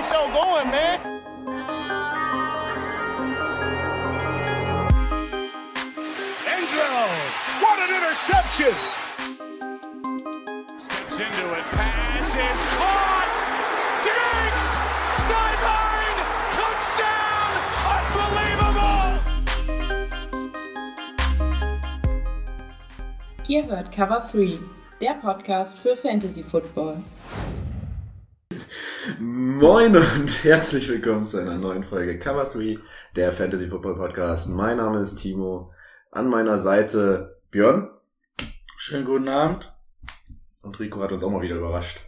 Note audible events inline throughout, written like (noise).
the show going, man. Angelo, what an interception! Steps into it, pass is caught! Diggs! Sideline! Touchdown! Unbelievable! Ihr hört Cover 3, der Podcast für Fantasy Football. Moin und (laughs) herzlich willkommen zu einer neuen Folge Cover 3, der Fantasy Football Podcast. Mein Name ist Timo. An meiner Seite Björn. Schönen guten Abend. Und Rico hat uns auch mal wieder überrascht.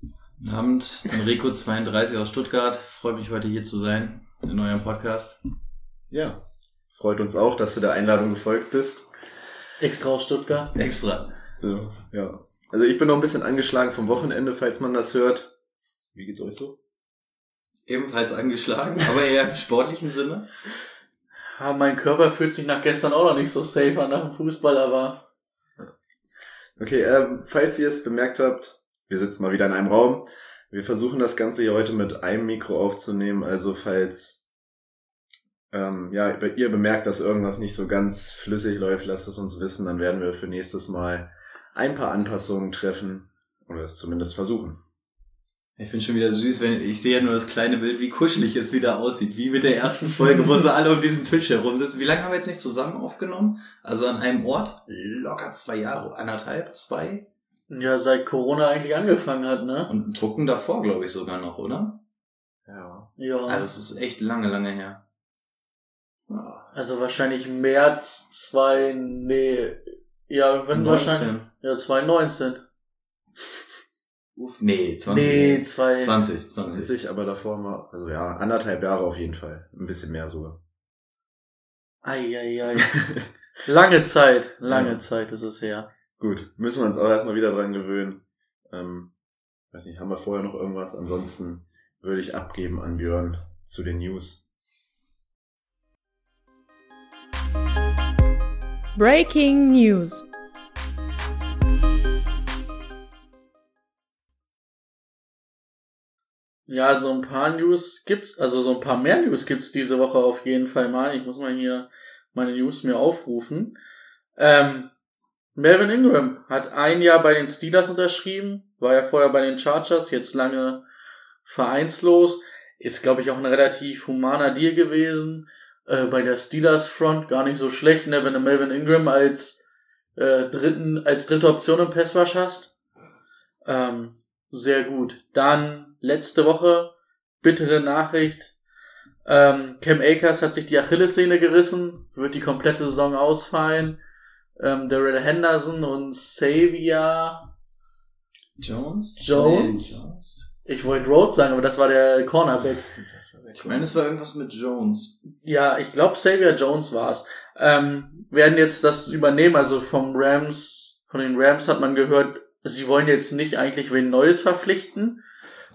Guten Abend, Enrico 32 aus Stuttgart. Freue mich heute hier zu sein in eurem Podcast. Ja, freut uns auch, dass du der Einladung gefolgt bist. Extra aus Stuttgart. Extra. Ja, ja. Also ich bin noch ein bisschen angeschlagen vom Wochenende, falls man das hört. Wie geht's euch so? Ebenfalls angeschlagen, (laughs) aber eher im sportlichen Sinne. Ja, mein Körper fühlt sich nach gestern auch noch nicht so safe an nach dem Fußball, aber. Okay, ähm, falls ihr es bemerkt habt, wir sitzen mal wieder in einem Raum. Wir versuchen das Ganze hier heute mit einem Mikro aufzunehmen, also falls ähm, ja, ihr bemerkt, dass irgendwas nicht so ganz flüssig läuft, lasst es uns wissen, dann werden wir für nächstes Mal ein paar Anpassungen treffen oder es zumindest versuchen. Ich finde schon wieder süß, wenn ich sehe ja nur das kleine Bild, wie kuschelig es wieder aussieht, wie mit der ersten Folge, wo sie alle um diesen Tisch herumsitzen. Wie lange haben wir jetzt nicht zusammen aufgenommen? Also an einem Ort? Locker zwei Jahre, anderthalb, zwei? Ja, seit Corona eigentlich angefangen hat, ne? Und drucken davor, glaube ich, sogar noch, oder? Ja. Ja. Also es ist echt lange, lange her. Also wahrscheinlich März zwei, nee, ja, wenn 19. wahrscheinlich, ja, 2019. Uff, nee, 20. Nee, zwei, 20, 20. 20, aber davor mal, also ja, anderthalb Jahre auf jeden Fall. Ein bisschen mehr sogar. Eieiei. (laughs) lange Zeit, lange Ja. Zeit ist es her. Gut, müssen wir uns auch erstmal wieder dran gewöhnen. Ähm, weiß nicht, haben wir vorher noch irgendwas? Ansonsten würde ich abgeben an Björn zu den News. Breaking News. Ja, so ein paar News gibt's, also so ein paar mehr News gibt's diese Woche auf jeden Fall mal. Ich muss mal hier meine News mir aufrufen. Ähm, Melvin Ingram hat ein Jahr bei den Steelers unterschrieben, war ja vorher bei den Chargers, jetzt lange vereinslos. Ist, glaube ich, auch ein relativ humaner Deal gewesen. Äh, bei der Steelers Front gar nicht so schlecht, ne, wenn du Melvin Ingram als äh, dritten, als dritte Option im Passwash hast. Ähm, sehr gut. Dann letzte Woche bittere Nachricht. Ähm, Cam Akers hat sich die Achillessehne gerissen, wird die komplette Saison ausfallen. Ähm, Daryl Henderson und Xavier, Jones? Jones? Jones. ich wollte Rhodes sagen, aber das war der Cornerback. Ich meine, es war irgendwas mit Jones. Ja, ich glaube Xavier Jones war's. Ähm, werden jetzt das übernehmen, also vom Rams, von den Rams hat man gehört, sie wollen jetzt nicht eigentlich wen Neues verpflichten,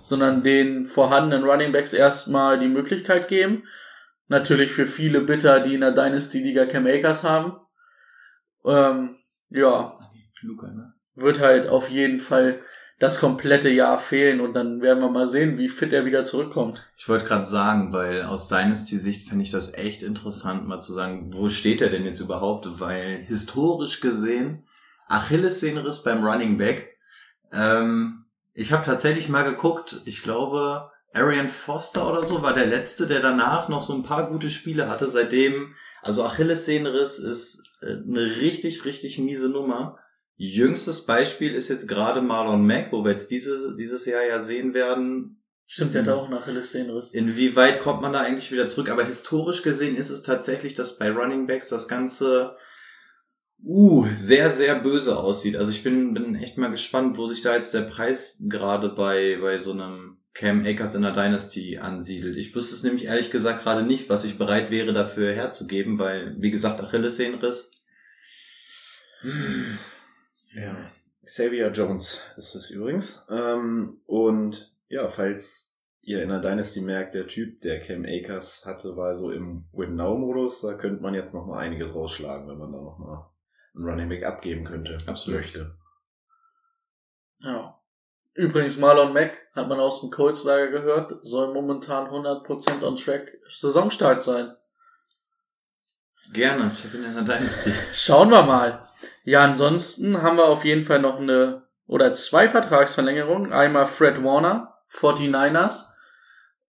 sondern den vorhandenen Running Backs erstmal die Möglichkeit geben. Natürlich für viele bitter, die in der Dynasty Liga Cam Akers haben. Ähm, ja, Luca, ne? wird halt auf jeden Fall das komplette Jahr fehlen und dann werden wir mal sehen, wie fit er wieder zurückkommt. Ich wollte gerade sagen, weil aus Dynasty-Sicht fände ich das echt interessant, mal zu sagen, wo steht er denn jetzt überhaupt? Weil historisch gesehen, Achillessehnenriss beim Running Back. Ähm, ich habe tatsächlich mal geguckt, ich glaube, Arian Foster oder so war der letzte, der danach noch so ein paar gute Spiele hatte. Seitdem, also Achillessehnenriss ist äh, eine richtig, richtig miese Nummer. Jüngstes Beispiel ist jetzt gerade Marlon Mack, wo wir jetzt dieses, dieses Jahr ja sehen werden, Stimmt, der hat auch einen Achillessehnenriss. Inwieweit kommt man da eigentlich wieder zurück? Aber historisch gesehen ist es tatsächlich, dass bei Running Backs das Ganze uh, sehr, sehr böse aussieht. Also ich bin, bin echt mal gespannt, wo sich da jetzt der Preis gerade bei, bei so einem Cam Akers in der Dynasty ansiedelt. Ich wüsste es nämlich ehrlich gesagt gerade nicht, was ich bereit wäre dafür herzugeben, weil, wie gesagt, Achillessehnenriss. Ja. Xavier Jones ist es übrigens. Ähm, und ja, falls ihr in der Dynasty merkt, der Typ, der Cam Akers hatte, war so im Win-Now-Modus, da könnte man jetzt noch mal einiges rausschlagen, wenn man da noch mal einen Running Back abgeben könnte. Absolut. Möchte. Ja. Übrigens, Marlon Mack, hat man aus dem Colts-Lager gehört, soll momentan 100% on track Saisonstart sein. Gerne, ich habe ihn in der Dynasty. Schauen wir mal. Ja, ansonsten haben wir auf jeden Fall noch eine oder zwei Vertragsverlängerungen. Einmal Fred Warner, 49ers.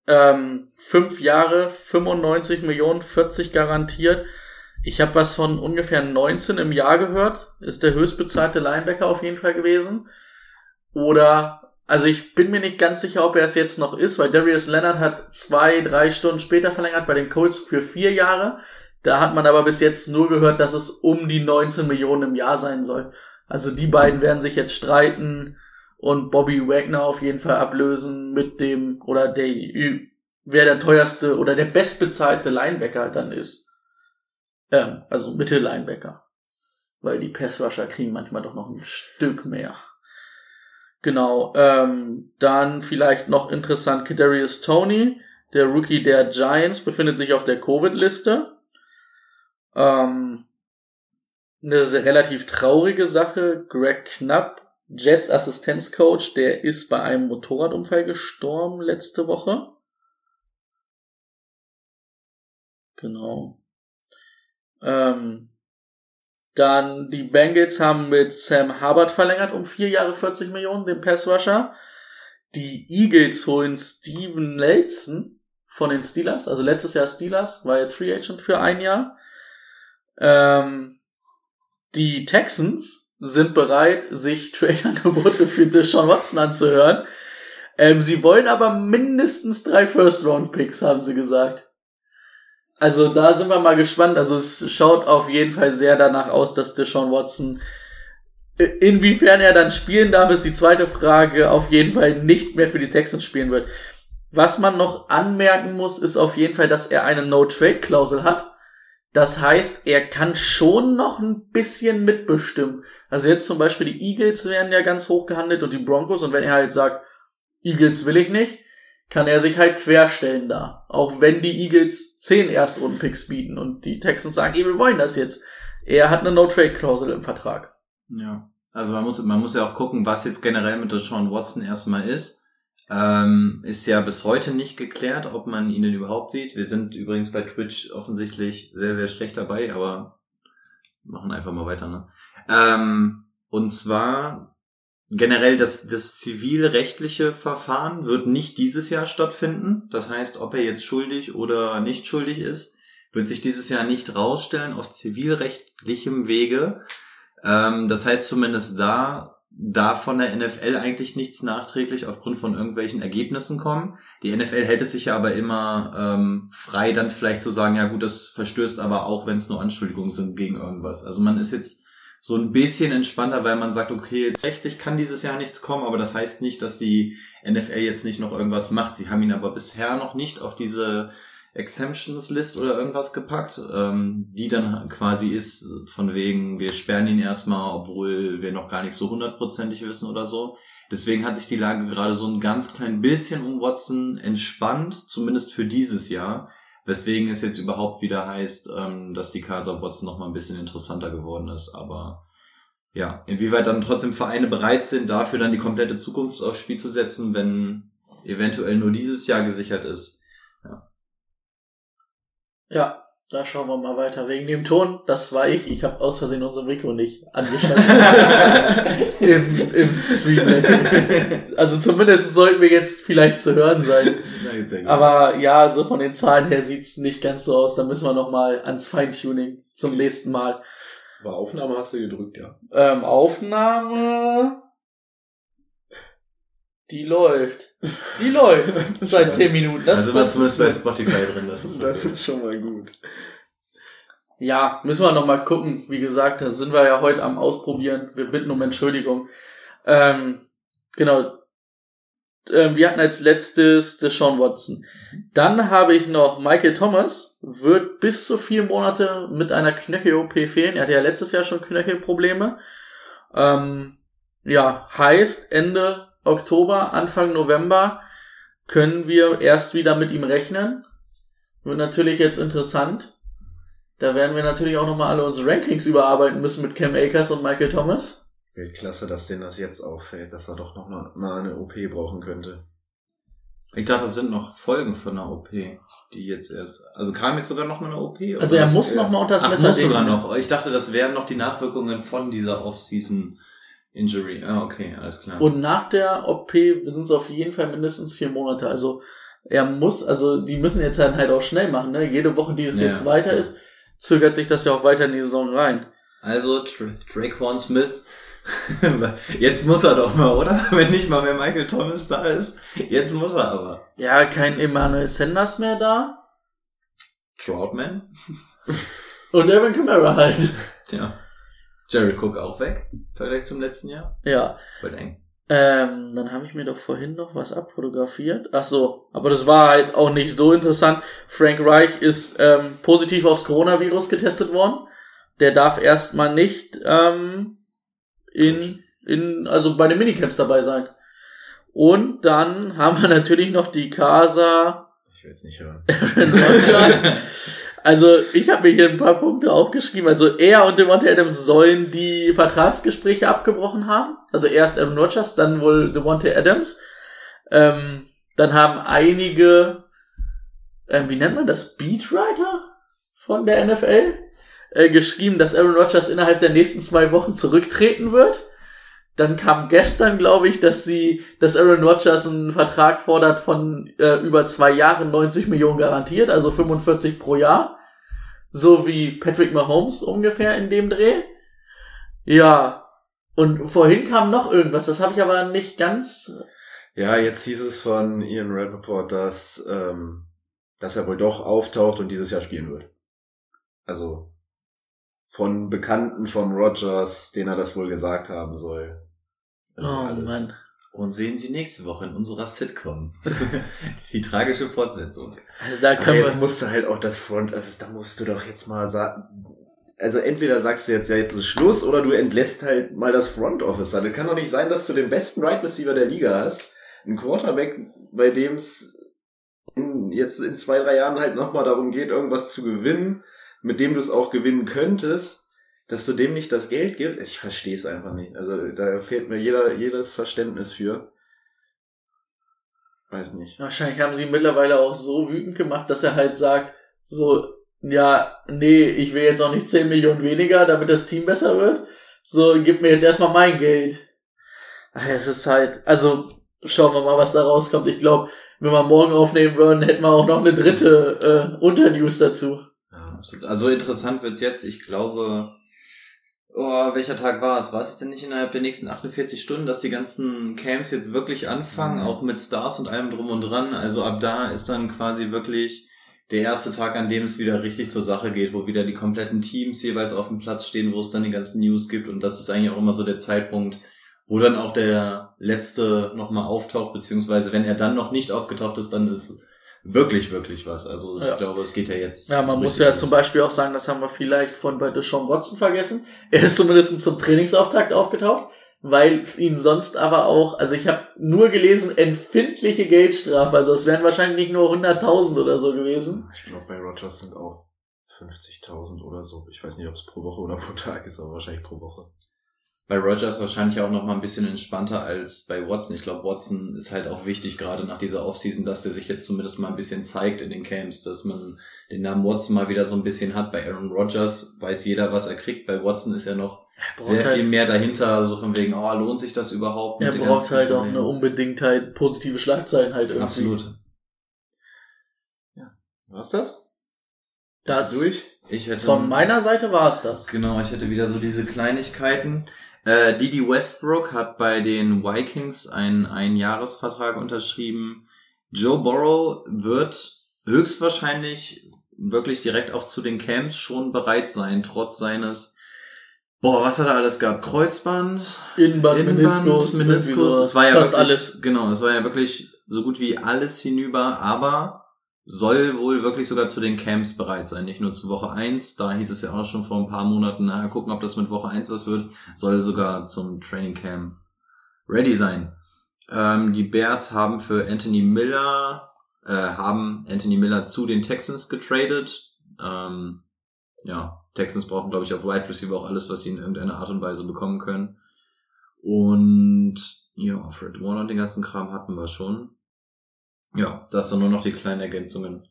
Ähm, fünf Jahre, 95 Millionen, 40 garantiert. Ich habe was von ungefähr 19 im Jahr gehört. Ist der höchstbezahlte Linebacker auf jeden Fall gewesen. Oder, also ich bin mir nicht ganz sicher, ob er es jetzt noch ist, weil Darius Leonard hat zwei, drei Stunden später verlängert bei den Colts für vier Jahre. Da hat man aber bis jetzt nur gehört, dass es um die 19 Millionen im Jahr sein soll. Also die beiden werden sich jetzt streiten und Bobby Wagner auf jeden Fall ablösen mit dem, oder der, wer der teuerste oder der bestbezahlte Linebacker dann ist. Ähm, also Mittellinebacker. Weil die Passrusher kriegen manchmal doch noch ein Stück mehr. Genau, ähm, dann vielleicht noch interessant, Kadarius Tony, der Rookie der Giants, befindet sich auf der Covid-Liste. Ähm, eine relativ traurige Sache. Greg Knapp, Jets Assistenzcoach, der ist bei einem Motorradunfall gestorben letzte Woche. Genau. Ähm, dann die Bengals haben mit Sam Hubbard verlängert um vier Jahre 40 Millionen, den Passrusher. Die Eagles holen Steven Nelson von den Steelers, also letztes Jahr Steelers, war jetzt Free Agent für ein Jahr. Ähm, die Texans sind bereit, sich Trade-Angebote für Deshaun Watson anzuhören. Ähm, sie wollen aber mindestens drei First-Round-Picks, haben sie gesagt. Also da sind wir mal gespannt. Also es schaut auf jeden Fall sehr danach aus, dass Deshaun Watson inwiefern er dann spielen darf, ist die zweite Frage. Auf jeden Fall nicht mehr für die Texans spielen wird. Was man noch anmerken muss, ist auf jeden Fall, dass er eine No-Trade-Klausel hat. Das heißt, er kann schon noch ein bisschen mitbestimmen. Also jetzt zum Beispiel die Eagles werden ja ganz hoch gehandelt und die Broncos und wenn er halt sagt, Eagles will ich nicht, kann er sich halt querstellen da. Auch wenn die Eagles zehn Erstrunden-Picks bieten und die Texans sagen, ey, wir wollen das jetzt. Er hat eine No-Trade-Klausel im Vertrag. Ja. Also man muss, man muss ja auch gucken, was jetzt generell mit Sean Watson erstmal ist. Ähm, ist ja bis heute nicht geklärt, ob man ihn denn überhaupt sieht. Wir sind übrigens bei Twitch offensichtlich sehr, sehr schlecht dabei, aber machen einfach mal weiter, ne? Ähm, und zwar generell das, das zivilrechtliche Verfahren wird nicht dieses Jahr stattfinden. Das heißt, ob er jetzt schuldig oder nicht schuldig ist, wird sich dieses Jahr nicht rausstellen auf zivilrechtlichem Wege. Ähm, das heißt zumindest da darf von der NFL eigentlich nichts nachträglich aufgrund von irgendwelchen Ergebnissen kommen. Die NFL hält es sich ja aber immer ähm, frei, dann vielleicht zu sagen, ja gut, das verstößt aber auch, wenn es nur Anschuldigungen sind gegen irgendwas. Also man ist jetzt so ein bisschen entspannter, weil man sagt, okay, jetzt rechtlich kann dieses Jahr nichts kommen, aber das heißt nicht, dass die NFL jetzt nicht noch irgendwas macht. Sie haben ihn aber bisher noch nicht auf diese Exemptions List oder irgendwas gepackt, ähm, die dann quasi ist von wegen, wir sperren ihn erstmal, obwohl wir noch gar nicht so hundertprozentig wissen oder so. Deswegen hat sich die Lage gerade so ein ganz klein bisschen um Watson entspannt, zumindest für dieses Jahr. Weswegen es jetzt überhaupt wieder heißt, ähm, dass die Kaiser Watson noch mal ein bisschen interessanter geworden ist. Aber ja, inwieweit dann trotzdem Vereine bereit sind, dafür dann die komplette Zukunft aufs Spiel zu setzen, wenn eventuell nur dieses Jahr gesichert ist. Ja. Ja, da schauen wir mal weiter. Wegen dem Ton, das war ich. Ich habe aus Versehen unser Mikro nicht angeschaltet. (laughs) Im, Im Stream jetzt. Also zumindest sollten wir jetzt vielleicht zu hören sein. Aber ja, so von den Zahlen her sieht's nicht ganz so aus. Da müssen wir noch mal ans Feintuning zum nächsten Mal. Aber Aufnahme hast du gedrückt, ja. Ähm, Aufnahme. Die läuft. Die läuft. (laughs) Seit 10 Minuten. Das, also was zumindest ist bei Spotify drin. Das ist, Das ist schon mal gut. Ja, müssen wir noch mal gucken. Wie gesagt, da sind wir ja heute am Ausprobieren. Wir bitten um Entschuldigung. Ähm, genau. Ähm, wir hatten als letztes Deshaun Watson. Dann habe ich noch Michael Thomas, wird bis zu vier Monate mit einer Knöchel-OP fehlen. Er hatte ja letztes Jahr schon Knöchelprobleme. Ähm, ja, heißt Ende Oktober, Anfang November können wir erst wieder mit ihm rechnen. Wird natürlich jetzt interessant. Da werden wir natürlich auch nochmal alle unsere Rankings überarbeiten müssen mit Cam Akers und Michael Thomas. Weltklasse, dass denen das jetzt auffällt, dass er doch noch mal, eine OP brauchen könnte. Ich dachte, das sind noch Folgen von einer OP, die jetzt erst. Also kam jetzt sogar noch mal eine OP? Also er muss Ja. noch mal unter das Ach, Messer muss sogar noch. Ich dachte, das wären noch die Nachwirkungen von dieser Off-Season Injury. Ah, okay, alles klar. Und nach der OP sind es auf jeden Fall mindestens vier Monate. Also er muss, also die müssen jetzt dann halt auch schnell machen. Ne? Jede Woche, die es Ja. jetzt weiter ist, zögert sich das ja auch weiter in die Saison rein. Also Draquan Smith. (laughs) Jetzt muss er doch mal, oder? (laughs) Wenn nicht mal mehr Michael Thomas da ist. Jetzt muss er aber. Ja, kein Emmanuel Sanders mehr da. Troutman? Und Evan Kamara halt. Ja. Jared Cook auch weg. im Vergleich zum letzten Jahr. Ja. Voll eng. Ähm, dann habe ich mir doch vorhin noch was abfotografiert. Ach so, aber das war halt auch nicht so interessant. Frank Reich ist ähm, positiv aufs Coronavirus getestet worden. Der darf erstmal nicht ähm, in, in, also bei den Minicamps dabei sein. Und dann (laughs) haben wir natürlich noch die Casa Ich will jetzt nicht hören. Aaron Rodgers. (laughs) Also ich habe mir hier ein paar Punkte aufgeschrieben. Also er und Devontae Adams sollen die Vertragsgespräche abgebrochen haben. Also erst Aaron Rodgers, dann wohl Devontae Adams. Ähm, dann haben einige, ähm, wie nennt man das, Beatwriter von der NFL äh, geschrieben, dass Aaron Rodgers innerhalb der nächsten zwei Wochen zurücktreten wird. Dann kam gestern, glaube ich, dass sie, dass Aaron Rodgers einen Vertrag fordert von äh, über zwei Jahren 90 Millionen garantiert, also 45 pro Jahr. So wie Patrick Mahomes ungefähr in dem Dreh. Ja. Und vorhin kam noch irgendwas, das habe ich aber nicht ganz. Ja, jetzt hieß es von Ian Rappaport, dass, ähm, dass er wohl doch auftaucht und dieses Jahr spielen wird. Also von Bekannten von Rogers, denen er das wohl gesagt haben soll. Also Oh Mann. Und sehen Sie nächste Woche in unserer Sitcom. (laughs) die tragische Fortsetzung. Also da Aber können jetzt wir. musst du halt auch das Front Office, da musst du doch jetzt mal sagen. Also entweder sagst du jetzt ja jetzt ist Schluss oder du entlässt halt mal das Front Office. Das kann doch nicht sein, dass du den besten Right Receiver der Liga hast. Ein Quarterback, bei dem es in, jetzt in zwei, drei Jahren halt nochmal darum geht, irgendwas zu gewinnen, mit dem du es auch gewinnen könntest, dass du dem nicht das Geld gibst. Ich verstehe es einfach nicht. Also da fehlt mir jeder, jedes Verständnis für. Weiß nicht. Wahrscheinlich haben sie ihn mittlerweile auch so wütend gemacht, dass er halt sagt, so, ja, nee, ich will jetzt auch nicht 10 Millionen weniger, damit das Team besser wird. So, gib mir jetzt erstmal mein Geld. Es ist halt, also, schauen wir mal, was da rauskommt. Ich glaube, wenn wir morgen aufnehmen würden, hätten wir auch noch eine dritte äh, Unternews dazu. Ja, absolut. Also interessant wird's jetzt. Ich glaube, oh, welcher Tag war es? War es jetzt denn nicht innerhalb der nächsten 48 Stunden, dass die ganzen Camps jetzt wirklich anfangen, Mhm. auch mit Stars und allem drum und dran? Also ab da ist dann quasi wirklich der erste Tag, an dem es wieder richtig zur Sache geht, wo wieder die kompletten Teams jeweils auf dem Platz stehen, wo es dann die ganzen News gibt und das ist eigentlich auch immer so der Zeitpunkt, wo dann auch der letzte nochmal auftaucht, beziehungsweise wenn er dann noch nicht aufgetaucht ist, dann ist wirklich, wirklich was. Also Ja. ich glaube, es geht ja jetzt. Ja, man muss ja los. zum Beispiel auch sagen, das haben wir vielleicht von bei Deshaun Watson vergessen. Er ist zumindest zum Trainingsauftakt aufgetaucht, weil es ihn sonst aber auch, also ich habe nur gelesen, empfindliche Geldstrafe. Also es wären wahrscheinlich nicht nur 100.000 oder so gewesen. Ich glaube, bei Rogers sind auch 50.000 oder so. Ich weiß nicht, ob es pro Woche oder pro Tag ist, aber wahrscheinlich pro Woche. Bei Rogers wahrscheinlich auch noch mal ein bisschen entspannter als bei Watson. Ich glaube, Watson ist halt auch wichtig, gerade nach dieser Offseason, dass der sich jetzt zumindest mal ein bisschen zeigt in den Camps, dass man den Namen Watson mal wieder so ein bisschen hat. Bei Aaron Rodgers weiß jeder, was er kriegt. Bei Watson ist ja noch sehr halt, viel mehr dahinter, so von wegen, oh, lohnt sich das überhaupt? Er braucht halt auch eine Unbedingtheit, positive Schlagzeilen halt irgendwie. Absolut. War's das? Das du durch? Ich hätte von meiner Seite war es das. Genau, ich hätte wieder so diese Kleinigkeiten. Äh, Didi Westbrook hat bei den Vikings einen Einjahresvertrag unterschrieben. Joe Burrow wird höchstwahrscheinlich wirklich direkt auch zu den Camps schon bereit sein, trotz seines Boah, was hat er alles gehabt? Kreuzband, Innenband, Innenband, Meniskus, Meniskus, das war ja fast wirklich, alles. Genau, es war ja wirklich so gut wie alles hinüber, aber soll wohl wirklich sogar zu den Camps bereit sein, nicht nur zu Woche 1, da hieß es ja auch schon vor ein paar Monaten, na, gucken, ob das mit Woche 1 was wird, soll sogar zum Training Camp ready sein. Ähm, die Bears haben für Anthony Miller, äh, haben Anthony Miller zu den Texans getradet. Ähm, ja, Texans brauchen, glaube ich, auf Wide Receiver auch alles, was sie in irgendeiner Art und Weise bekommen können. Und ja, Fred Warner und den ganzen Kram hatten wir schon. Ja, das sind nur noch die kleinen Ergänzungen,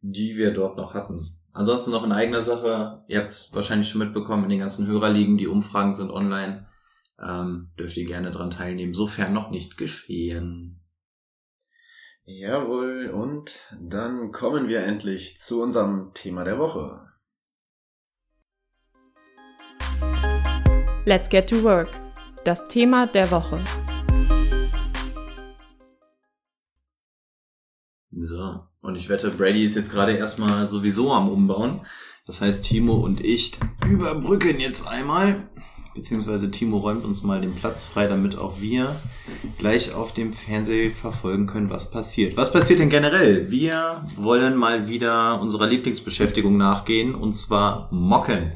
die wir dort noch hatten. Ansonsten noch in eigener Sache, ihr habt es wahrscheinlich schon mitbekommen, in den ganzen Hörerligen, die Umfragen sind online. Ähm, dürft ihr gerne dran teilnehmen, sofern noch nicht geschehen. Jawohl, und dann kommen wir endlich zu unserem Thema der Woche. Let's get to work. Das Thema der Woche. So, und ich wette, Brady ist jetzt gerade erstmal sowieso am Umbauen. Das heißt, Timo und ich überbrücken jetzt einmal beziehungsweise Timo räumt uns mal den Platz frei, damit auch wir gleich auf dem Fernseher verfolgen können, was passiert. Was passiert denn generell? Wir wollen mal wieder unserer Lieblingsbeschäftigung nachgehen, und zwar Mocken.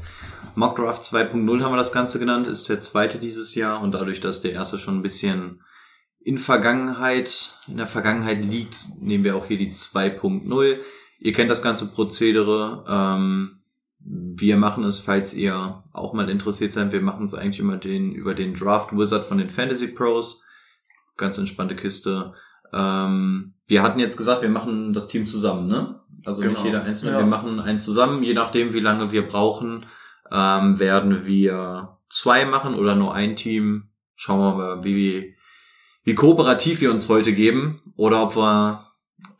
Mockdraft 2.0 haben wir das Ganze genannt, ist der zweite dieses Jahr und dadurch, dass der erste schon ein bisschen in Vergangenheit, in der Vergangenheit liegt, nehmen wir auch hier die 2.0. Ihr kennt das ganze Prozedere. Ähm, wir machen es, falls ihr auch mal interessiert seid, wir machen es eigentlich immer den, über den Draft Wizard von den Fantasy Pros. Ganz entspannte Kiste. Ähm, wir hatten jetzt gesagt, wir machen das Team zusammen, ne? Also genau. nicht jeder einzelne, ja. wir machen eins zusammen, je nachdem, wie lange wir brauchen, ähm, werden wir zwei machen oder nur ein Team. Schauen wir mal, wie, wie kooperativ wir uns heute geben oder ob wir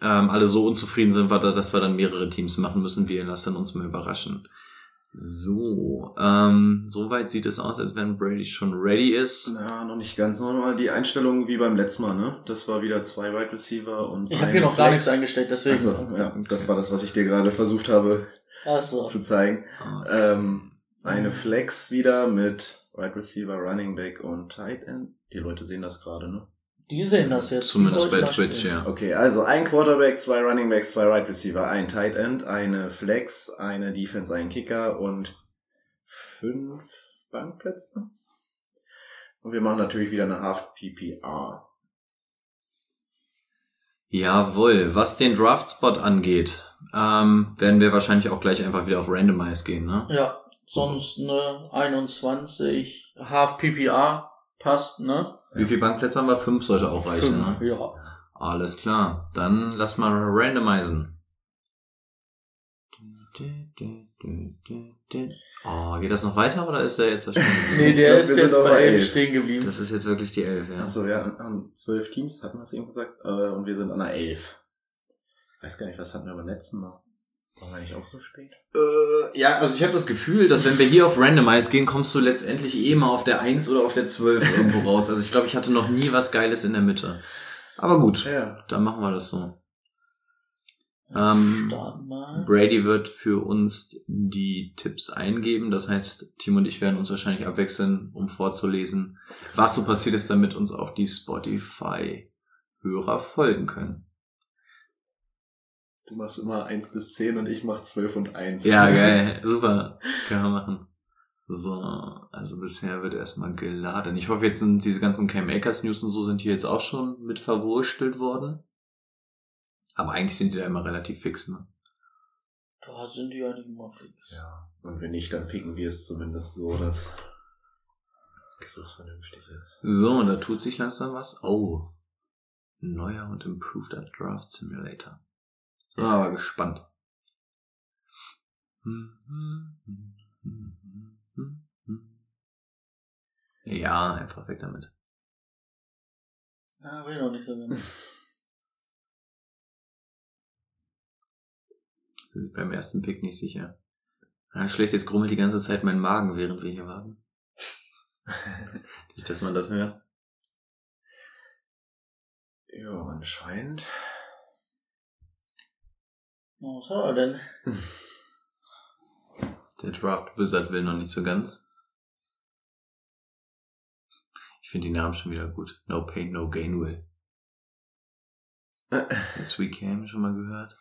ähm, alle so unzufrieden sind, dass wir dann mehrere Teams machen müssen. Wir lassen uns mal überraschen. So, ähm, soweit sieht es aus, als wenn Brady schon ready ist. Ja, noch nicht ganz. Nochmal die Einstellung wie beim letzten Mal, ne? Das war wieder zwei Wide Receiver und. Ich habe hier noch Flex. gar nichts eingestellt, deswegen. Also, ja, das war das, was ich dir gerade versucht habe so. zu zeigen. Okay. Ähm, eine Flex wieder mit Wide Receiver, Running Back und Tight End. Die Leute sehen das gerade, ne? Die sehen das jetzt. Zumindest bei Twitch, ja. Okay, also ein Quarterback, zwei Running Backs, zwei Right Receiver, ein Tight End, eine Flex, eine Defense, ein Kicker und fünf Bankplätze. Und wir machen natürlich wieder eine Half PPR. Jawohl, was den Draft-Spot angeht, ähm, werden wir wahrscheinlich auch gleich einfach wieder auf Randomize gehen, ne? Ja, sonst eine 21 Half PPR passt, ne? Wie viele Bankplätze haben wir? Fünf sollte auch reichen, Fünf, ne? Ja. Alles klar. Dann lass mal randomisen. Oh, geht das noch weiter oder ist der jetzt schon? (laughs) nee, der glaub, ist jetzt bei elf stehen geblieben. Das ist jetzt wirklich die elf, ja. Achso, wir haben zwölf Teams, hatten wir es eben gesagt, äh, und wir sind an der elf. Ich weiß gar nicht, was hatten wir beim letzten Mal? War wir nicht auch so spät? Äh, ja, also ich habe das Gefühl, dass wenn wir hier auf Randomize gehen, kommst du letztendlich eh mal auf der 1 oder auf der 12 irgendwo (laughs) raus. Also ich glaube, ich hatte noch nie was Geiles in der Mitte. Aber gut, ja. dann machen wir das so. Ähm, Brady wird für uns die Tipps eingeben. Das heißt, Tim und ich werden uns wahrscheinlich abwechseln, um vorzulesen, was so passiert ist, damit uns auch die Spotify-Hörer folgen können. Du machst immer eins bis zehn und ich mach zwölf und eins. Ja, (laughs) geil. Super. Können wir machen. So, also bisher wird erstmal geladen. Ich hoffe, jetzt sind diese ganzen Cam Akers News und so sind hier jetzt auch schon mit verwurstelt worden. Aber eigentlich sind die da immer relativ fix, ne? Da sind die ja nicht immer fix. Ja. Und wenn nicht, dann picken wir es zumindest so, dass, dass das vernünftig ist. So, und da tut sich langsam was. Oh. Neuer und improved Draft Simulator. Sind wir aber gespannt. Ja, einfach weg damit. Ja, will noch nicht so ganz. (laughs) beim ersten Pick nicht sicher. Ja, schlecht, jetzt grummelt die ganze Zeit mein Magen, während wir hier warten. (laughs) nicht, dass man das hört. Ja, anscheinend. Was hat er denn? (laughs) Der Draft Wizard will noch nicht so ganz. Ich finde die Namen schon wieder gut. No Pain, No Gain Will. (laughs) Das We Came schon mal gehört.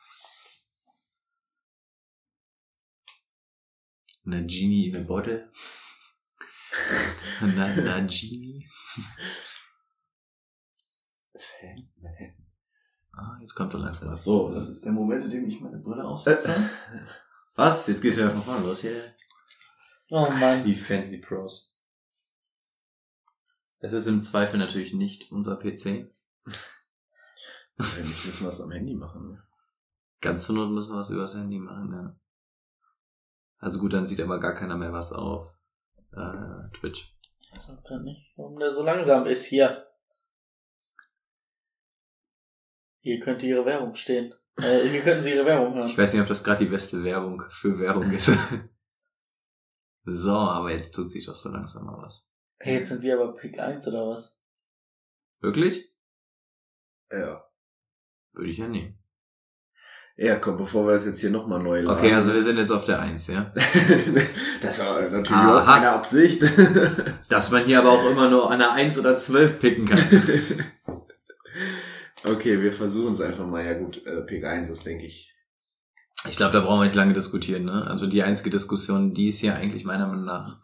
Na Genie in a Bottle. (laughs) na, na Genie. Fan, Ah, jetzt kommt er langsam. Ach so, das ist der Moment, in dem ich meine Brille aufsetze. (laughs) Was? Jetzt gehst du einfach von los hier. Oh Mann. Die Fancy Pros. Es ist im Zweifel natürlich nicht unser PC. Eigentlich müssen wir es am Handy machen. Ne? Ganz zur Not müssen wir was übers Handy machen, ja. Also gut, dann sieht aber gar keiner mehr was auf äh, Twitch. Ich weiß auch gerade nicht, warum der so langsam ist hier. Hier könnte ihre Werbung stehen. Äh, hier könnten sie ihre Werbung hören. Ich weiß nicht, ob das gerade die beste Werbung für Werbung ist. (laughs) so, aber jetzt tut sich doch so langsam mal was. Hey, jetzt sind wir aber Pick 1 oder was? Wirklich? Ja. Würde ich ja nehmen. Ja, komm, bevor wir das jetzt hier nochmal neu laden. Okay, also wir sind jetzt auf der Eins, ja? (laughs) das war natürlich Aha. auch keine Absicht. Dass man hier aber auch immer nur an der 1 oder 12 picken kann. (laughs) okay, wir versuchen es einfach mal. Ja gut, äh, Pick 1 ist, denke ich. Ich glaube, da brauchen wir nicht lange diskutieren, ne? Also die einzige Diskussion, die es hier eigentlich meiner Meinung nach,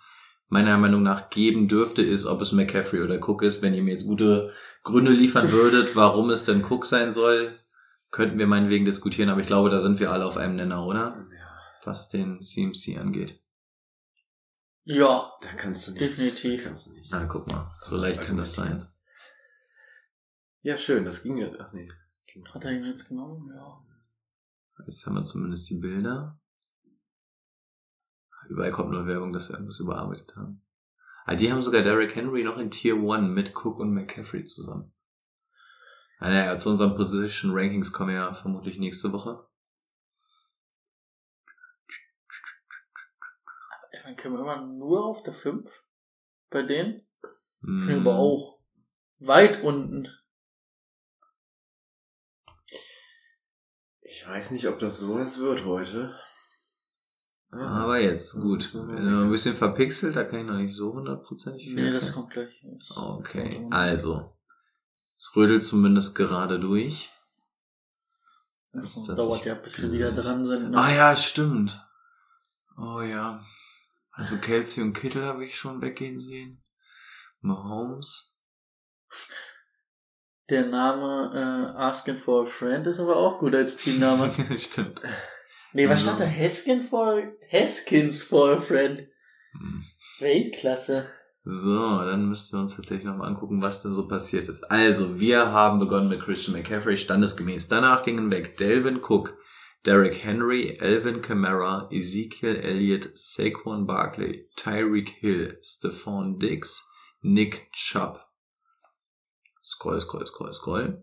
meiner Meinung nach geben dürfte, ist, ob es McCaffrey oder Cook ist. Wenn ihr mir jetzt gute Gründe liefern (laughs) würdet, warum es denn Cook sein soll, könnten wir meinetwegen diskutieren, aber ich glaube, da sind wir alle auf einem Nenner, oder? Ja, Was den CMC angeht. Ja. da kannst du nicht. Definitiv. Da kannst du nicht. Na, guck mal. So leicht kann das sein. Ja, schön, das ging ja. Ach nee. Ging Hat er ihn jetzt genommen? Ja. Jetzt haben wir zumindest die Bilder. Überall kommt nur Werbung, dass wir irgendwas überarbeitet haben. Ah, die haben sogar Derrick Henry noch in Tier 1 mit Cook und McCaffrey zusammen. Ah, naja, zu unseren Position Rankings kommen wir ja vermutlich nächste Woche. Dann können wir immer nur auf der 5 bei denen. Bin Hm. aber auch weit unten. Ich weiß nicht, ob das sowas wird heute. Ah, Aber jetzt, gut. Du ein bisschen verpixelt, da kann ich noch nicht so hundertprozentig viel Nee, das kommt gleich. Das Okay, kommt- also. Es rödelt zumindest gerade durch. Das Ist das dauert ja, bis wir wieder dran sind. Ne? Ah ja, stimmt. Oh ja. Also Kelsey und Kittel habe ich schon weggehen sehen. Mahomes. Der Name äh, Asking for a Friend ist aber auch gut als Teamname. (laughs) stimmt. nee, was So. stand da? Heskin for, Haskins for a Friend. Hm. Weltklasse. So, dann müssten wir uns tatsächlich nochmal angucken, was denn so passiert ist. Also, wir haben begonnen mit Christian McCaffrey, standesgemäß. Danach gingen weg Delvin Cook, Derrick Henry, Elvin Kamara, Ezekiel Elliott, Saquon Barkley, Tyreek Hill, Stephon Diggs, Nick Chubb. Scroll, scroll, scroll, scroll.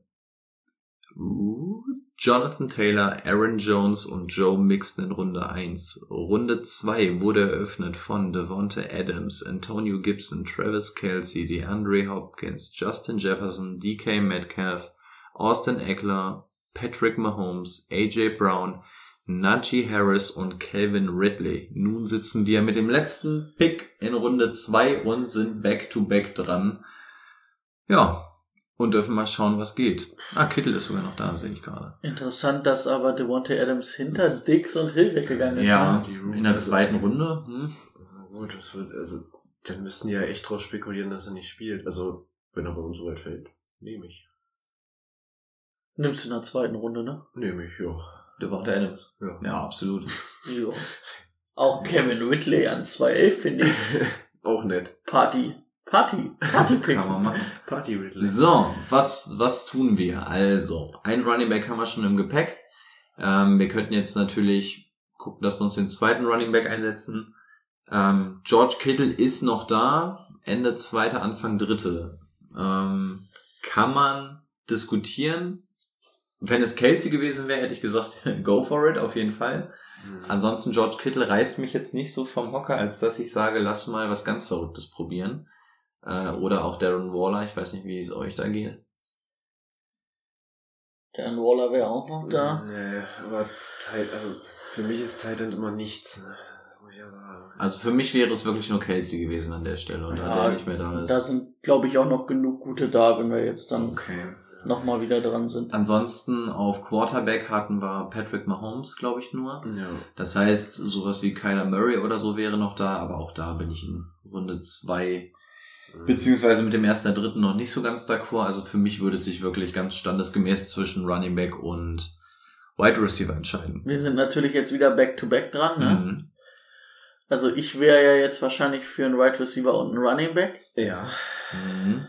Uh, Jonathan Taylor, Aaron Jones und Joe Mixon in Runde 1. Runde 2 wurde eröffnet von Devonta Adams, Antonio Gibson, Travis Kelsey, DeAndre Hopkins, Justin Jefferson, DK Metcalf, Austin Eckler, Patrick Mahomes, AJ Brown, Najee Harris und Calvin Ridley. Nun sitzen wir mit dem letzten Pick in Runde 2 und sind back-to-back dran. Ja, und dürfen mal schauen, was geht. Ah, Kittel ist sogar noch da, sehe ich gerade. Interessant, dass aber Devontae Adams hinter Dix und Hill weggegangen ist. Ja, ne? in der zweiten Runde. Hm? Na gut, das wird, also, dann müssten die ja echt drauf spekulieren, dass er nicht spielt. Also, wenn er bei uns so weit fällt, nehme ich. Nimmst du in der zweiten Runde, ne? Nehme ich, ja. Devonta Adams. Ja. Ja, absolut. Jo. Auch Kevin Ridley an 2.11 finde ich. (laughs) Auch nett. Party. Party. Party-Pick. Kann man machen. Party Ridley. So, was, was tun wir? Also, ein Running Back haben wir schon im Gepäck. Ähm, wir könnten jetzt natürlich gucken, dass wir uns den zweiten Running Back einsetzen. Ähm, George Kittle ist noch da. Ende zweite, Anfang dritte. Ähm, kann man diskutieren. Wenn es Kelsey gewesen wäre, hätte ich gesagt, (laughs) go for it, auf jeden Fall. Hm. Ansonsten George Kittle reißt mich jetzt nicht so vom Hocker, als dass ich sage, lass mal was ganz Verrücktes probieren. Äh, oder auch Darren Waller, ich weiß nicht, wie es euch da geht. Der Waller wäre auch noch da. Nee, aber Tight, also, für mich ist Titan immer nichts, ne? Das muss ich ja sagen. Also für mich wäre es wirklich nur Kelsey gewesen an der Stelle und da Ja, der nicht mehr da ist. Da sind, glaube ich, auch noch genug gute da, wenn wir jetzt dann okay. nochmal wieder dran sind. Ansonsten auf Quarterback hatten wir Patrick Mahomes, glaube ich, nur. Ja. Das heißt, sowas wie Kyler Murray oder so wäre noch da, aber auch da bin ich in Runde zwei beziehungsweise mit dem ersten der dritten noch nicht so ganz d'accord. Also für mich würde es sich wirklich ganz standesgemäß zwischen Running Back und Wide Receiver entscheiden. Wir sind natürlich jetzt wieder back-to-back dran, ne? Mhm. Also ich wäre ja jetzt wahrscheinlich für einen Wide Receiver und einen Running Back. Ja. Mhm.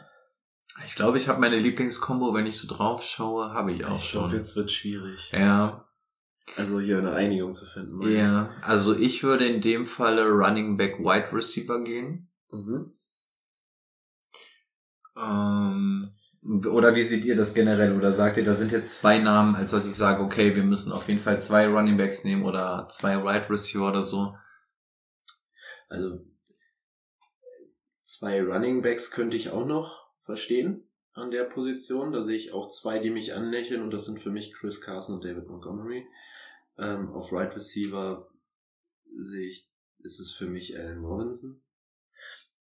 Ich glaube, ich habe meine Lieblingskombo, wenn ich so drauf schaue, habe ich auch ich schon. glaube, jetzt wird schwierig. Ja, Also hier eine Einigung zu finden. ja. Also ich würde in dem Falle Running Back Wide Receiver gehen. ich. Mhm. Ähm, oder wie seht ihr das generell? Oder sagt ihr, da sind jetzt zwei Namen, als dass ich sage, okay, wir müssen auf jeden Fall zwei Running Backs nehmen oder zwei Wide Receiver oder so? Also zwei Running Backs könnte ich auch noch verstehen an der Position. Da sehe ich auch zwei, die mich anlächeln und das sind für mich Chris Carson und David Montgomery. Ähm, auf Right Receiver sehe ich, ist es für mich Allen Robinson.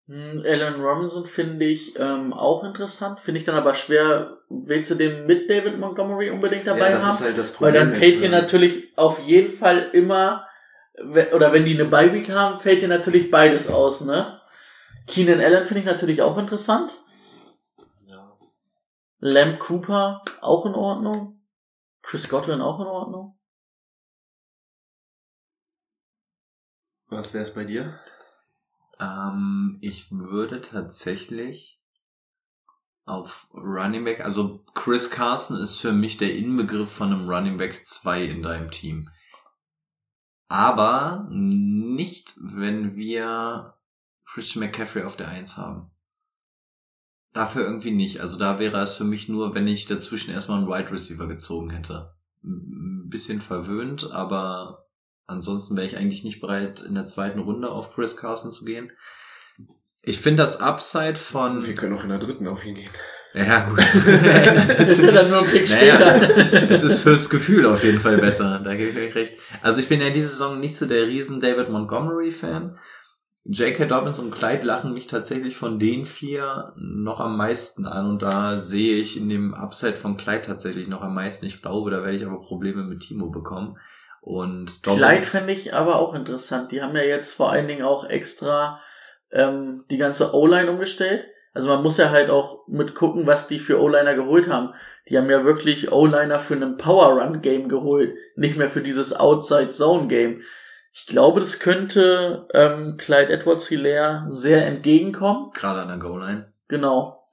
Hm, Alan Robinson finde ich ähm, auch interessant, finde ich dann aber schwer. Willst du den mit David Montgomery unbedingt dabei ja, das haben? ist halt das Weil Problem. dann fällt dir ne? natürlich auf jeden Fall immer, oder wenn die eine Bye-Week haben, fällt dir natürlich beides aus, ne? Keenan Allen finde ich natürlich auch interessant. Ja. Lamb Cooper auch in Ordnung. Chris Godwin auch in Ordnung. Was wäre es bei dir? Ähm, ich würde tatsächlich auf Running Back, also Chris Carson ist für mich der Inbegriff von einem Running Back 2 in deinem Team. Aber nicht, wenn wir Christian McCaffrey auf der 1 haben. Dafür irgendwie nicht. Also da wäre es für mich nur, wenn ich dazwischen erstmal einen Wide Receiver gezogen hätte. Ein bisschen verwöhnt, aber ansonsten wäre ich eigentlich nicht bereit, in der zweiten Runde auf Chris Carson zu gehen. Ich finde das Upside von... Wir können auch in der dritten auf ihn gehen. Ja, gut. (laughs) Das ist ja dann nur ein Pick Naja, später. es ist fürs Gefühl auf jeden Fall besser. Da gebe ich euch recht. Also ich bin ja diese Saison nicht so der riesen David Montgomery Fan. J.K. Dobbins und Clyde lachen mich tatsächlich von den vier noch am meisten an und da sehe ich in dem Upside von Clyde tatsächlich noch am meisten. Ich glaube, da werde ich aber Probleme mit Timo bekommen. Und Clyde fände ich aber auch interessant. Die haben ja jetzt vor allen Dingen auch extra ähm, die ganze O-Line umgestellt. Also man muss ja halt auch mit gucken, was die für O-Liner geholt haben. Die haben ja wirklich O-Liner für einen Power-Run-Game geholt, nicht mehr für dieses Outside-Zone-Game. Ich glaube, das könnte ähm, Clyde Edwards Hilaire sehr entgegenkommen. gerade an der Goal-Line. Genau.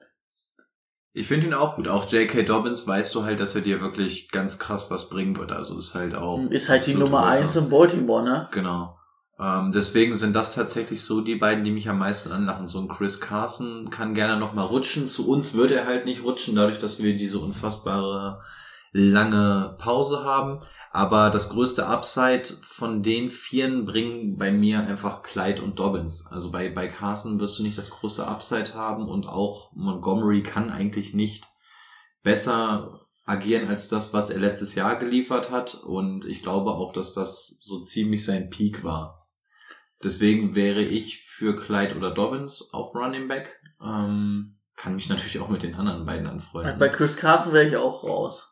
Ich finde ihn auch gut. Auch J.K. Dobbins weißt du halt, dass er dir wirklich ganz krass was bringen wird. Also ist halt auch. Ist halt die Nummer eins in Baltimore, ne? Genau. Ähm, deswegen sind das tatsächlich so die beiden, die mich am meisten anlachen. So ein Chris Carson kann gerne nochmal rutschen. Zu uns wird er halt nicht rutschen, dadurch, dass wir diese unfassbare lange Pause haben. Aber das größte Upside von den Vieren bringen bei mir einfach Clyde und Dobbins. Also bei, bei Carson wirst du nicht das große Upside haben und auch Montgomery kann eigentlich nicht besser agieren als das, was er letztes Jahr geliefert hat. Und ich glaube auch, dass das so ziemlich sein Peak war. Deswegen wäre ich für Clyde oder Dobbins auf Running Back. Ähm, kann mich natürlich auch mit den anderen beiden anfreunden. Bei Chris Carson wäre ich auch raus.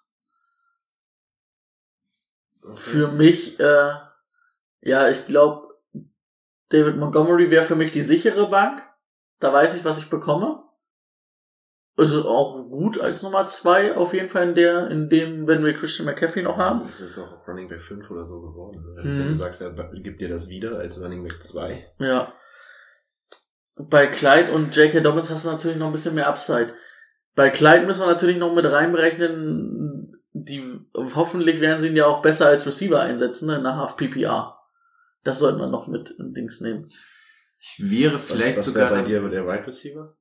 Für mich, äh, ja, ich glaube, David Montgomery wäre für mich die sichere Bank. Da weiß ich, was ich bekomme. Also auch gut als Nummer zwei, auf jeden Fall in der, in dem, wenn wir Christian McCaffrey noch haben. Das ist auch Running Back 5 oder so geworden. Mhm. Wenn du sagst, er gibt dir das wieder als Running Back 2. Ja. Bei Clyde und J.K. Dobbins hast du natürlich noch ein bisschen mehr Upside. Bei Clyde müssen wir natürlich noch mit reinberechnen, die, hoffentlich werden sie ihn ja auch besser als Receiver einsetzen, ne, nach Half PPR. Das sollten wir noch mit in Dings nehmen. Ich wäre Was, vielleicht was sogar wäre bei dir der Right Receiver?